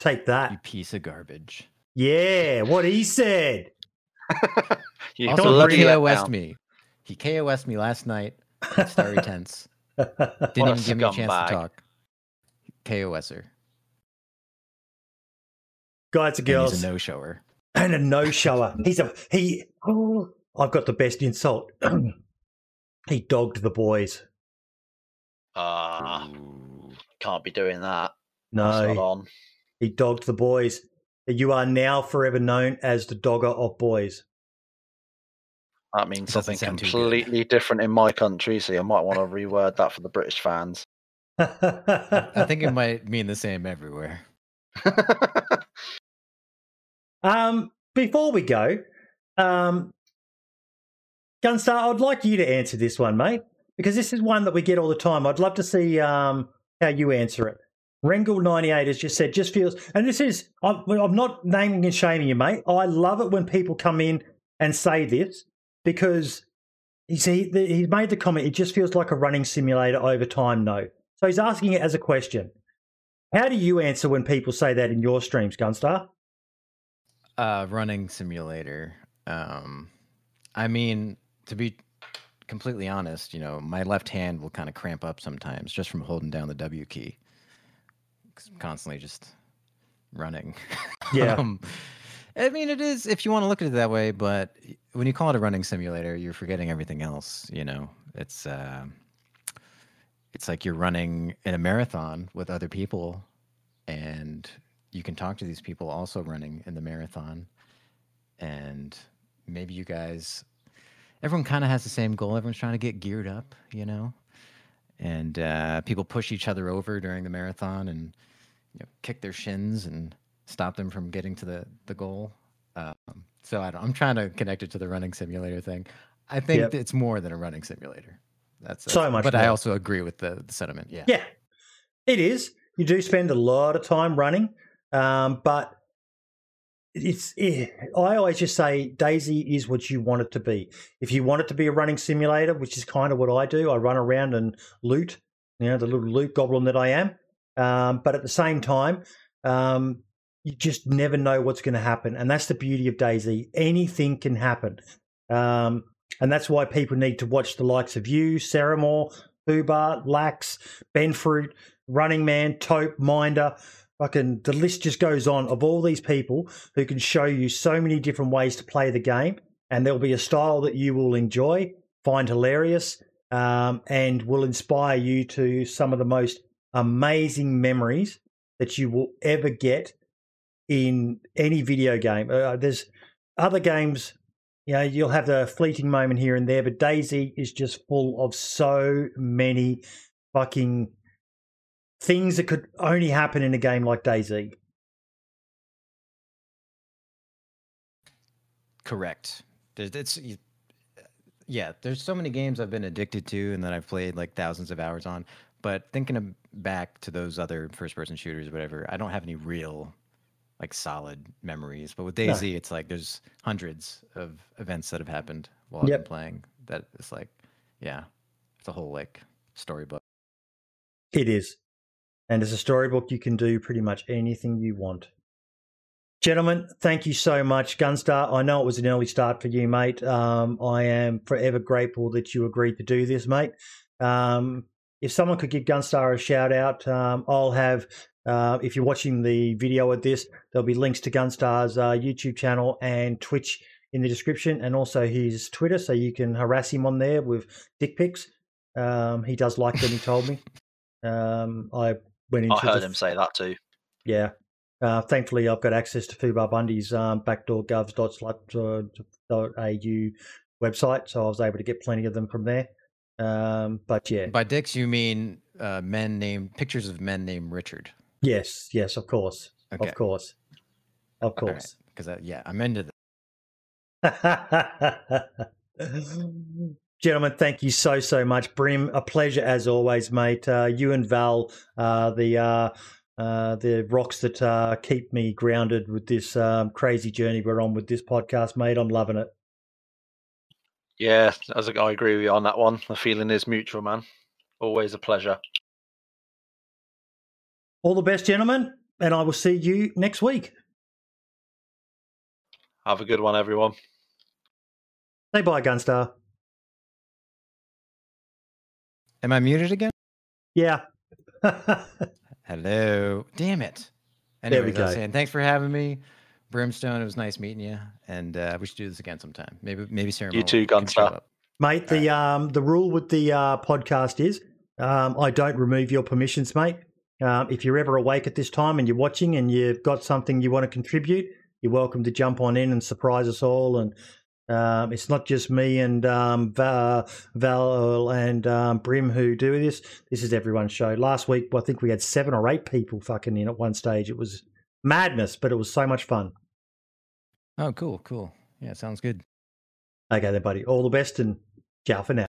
Speaker 1: Take that.
Speaker 3: You piece of garbage.
Speaker 1: Yeah, what he said.
Speaker 2: You
Speaker 3: Also,
Speaker 1: Don't
Speaker 3: he
Speaker 1: bring
Speaker 2: bloody
Speaker 3: KOS'd me. He KOS'd me last night at Stary Tents. Didn't
Speaker 2: What
Speaker 3: even give me a chance
Speaker 2: scumbag.
Speaker 3: to talk. KOSer.
Speaker 1: Guys and
Speaker 3: And he's a no-shower.
Speaker 1: and a no shower. He's a he. Oh, I've got the best insult. he dogged the boys.
Speaker 2: Ah,
Speaker 3: Ooh.
Speaker 2: can't be doing that.
Speaker 1: No,
Speaker 2: on.
Speaker 1: he dogged the boys. You are now forever known as the dogger of boys.
Speaker 2: That means
Speaker 3: Doesn't
Speaker 2: something
Speaker 3: sound too good.
Speaker 2: completely different in my country, so you might want to reword that for the British fans.
Speaker 3: I think it might mean the same everywhere.
Speaker 1: um, before we go, um, Gunstar, I'd like you to answer this one, mate, because this is one that we get all the time. I'd love to see um, how you answer it. Rengal98 has just said, just feels, and this is, I'm, not naming and shaming you, mate. I love it when people come in and say this because he's, he, he's made the comment, it just feels like a running simulator over time, no. So he's asking it as a question. How do you answer when people say that in your streams, Gunstar?
Speaker 3: Uh, running simulator. Um, I mean, to be completely honest, you know, my left hand will kind of cramp up sometimes just from holding down the W key. constantly just running.
Speaker 1: Yeah.
Speaker 3: um, I mean, it is if you want to look at it that way, but when you call it a running simulator, you're forgetting everything else. You know, it's uh, it's like you're running in a marathon with other people, and you can talk to these people also running in the marathon, and maybe you guys, everyone kind of has the same goal. Everyone's trying to get geared up, you know, and uh, people push each other over during the marathon and you know, kick their shins and stop them from getting to the the goal. Um, so I don't, I'm trying to connect it to the running simulator thing. I think
Speaker 1: Yep.
Speaker 3: it's more than a running simulator. That's,
Speaker 1: So much
Speaker 3: But I also agree with the, the sentiment. Yeah.
Speaker 1: Yeah, it is. You do spend a lot of time running, um, but it's. eh, I always just say DayZ is what you want it to be. If you want it to be a running simulator, which is kind of what I do, I run around and loot. You know, the little loot goblin that I am. Um, but at the same time, um, you just never know what's going to happen, and that's the beauty of DayZ. Anything can happen. Um, and that's why people need to watch the likes of you, Sarah Saramore, Boobar, Lax, Benfruit, Running Man, Taupe, Minder. Fucking the list just goes on of all these people who can show you so many different ways to play the game, and there'll be a style that you will enjoy, find hilarious, um, and will inspire you to some of the most amazing memories that you will ever get in any video game. Uh, there's other games you know, you'll have the fleeting moment here and there, but DayZ is just full of so many fucking things that could only happen in a game like DayZ.
Speaker 3: Correct. It's, yeah, there's so many games I've been addicted to and that I've played like thousands of hours on. But thinking back to those other first person shooters, or whatever, I don't have any real like solid memories. But with
Speaker 1: No.
Speaker 3: DayZ, it's like there's hundreds of events that have happened while I've been playing. That it's like, yeah, it's a whole like storybook.
Speaker 1: It is. And as a storybook, you can do pretty much anything you want. Gentlemen, thank you so much. Gunstar, I know it was an early start for you, mate. Um, I am forever grateful that you agreed to do this, mate. Um, if someone could give Gunstar a shout out, um, I'll have, uh, if you're watching the video of this, there'll be links to Gunstar's uh, YouTube channel and Twitch in the description and also his Twitter so you can harass him on there with dick pics. Um, he does like them, he told me. Um, I went into
Speaker 2: I heard
Speaker 1: the-
Speaker 2: him say that too.
Speaker 1: yeah. Uh, thankfully, I've got access to Fubar Bundy's um, backdoorgovs.slut.au website, so I was able to get plenty of them from there. Um, but yeah,
Speaker 3: By dicks, you mean uh, men named pictures of men named Richard.
Speaker 1: yes, yes, of course,
Speaker 3: Okay.
Speaker 1: of course, of course.
Speaker 3: Because yeah, I'm into that.
Speaker 1: Gentlemen, thank you so so much. Brim, a pleasure as always, mate. Uh, you and Val, uh, the uh, uh, the rocks that uh, keep me grounded with this um, crazy journey we're on with this podcast, mate. I'm loving it.
Speaker 2: Yeah, as a, I agree with you on that one. The feeling is mutual, man. Always a pleasure.
Speaker 1: All the best, gentlemen, and I will see you next week.
Speaker 2: Have a good one, everyone.
Speaker 1: Say bye, Gunstar.
Speaker 3: Am I muted again?
Speaker 1: Yeah.
Speaker 3: Hello. Damn it.
Speaker 1: And there we
Speaker 3: Anyways, I was
Speaker 1: go.
Speaker 3: saying, thanks for having me, Brimstone. It was nice meeting you, and uh, we should do this again sometime. Maybe, maybe Sarah.
Speaker 2: You too,
Speaker 3: can show
Speaker 2: Gunstar.
Speaker 3: up.
Speaker 1: mate, the um the rule with the uh, podcast is um, I don't remove your permissions, mate. Um, if you're ever awake at this time and you're watching and you've got something you want to contribute, you're welcome to jump on in and surprise us all. And um, it's not just me and um, Val, Val and um, Brim who do this. This is everyone's show. Last week, I think we had seven or eight people fucking in at one stage. It was madness, but it was so much fun.
Speaker 3: Oh, cool, cool. Yeah, sounds good.
Speaker 1: Okay, then, buddy. All the best and ciao for now.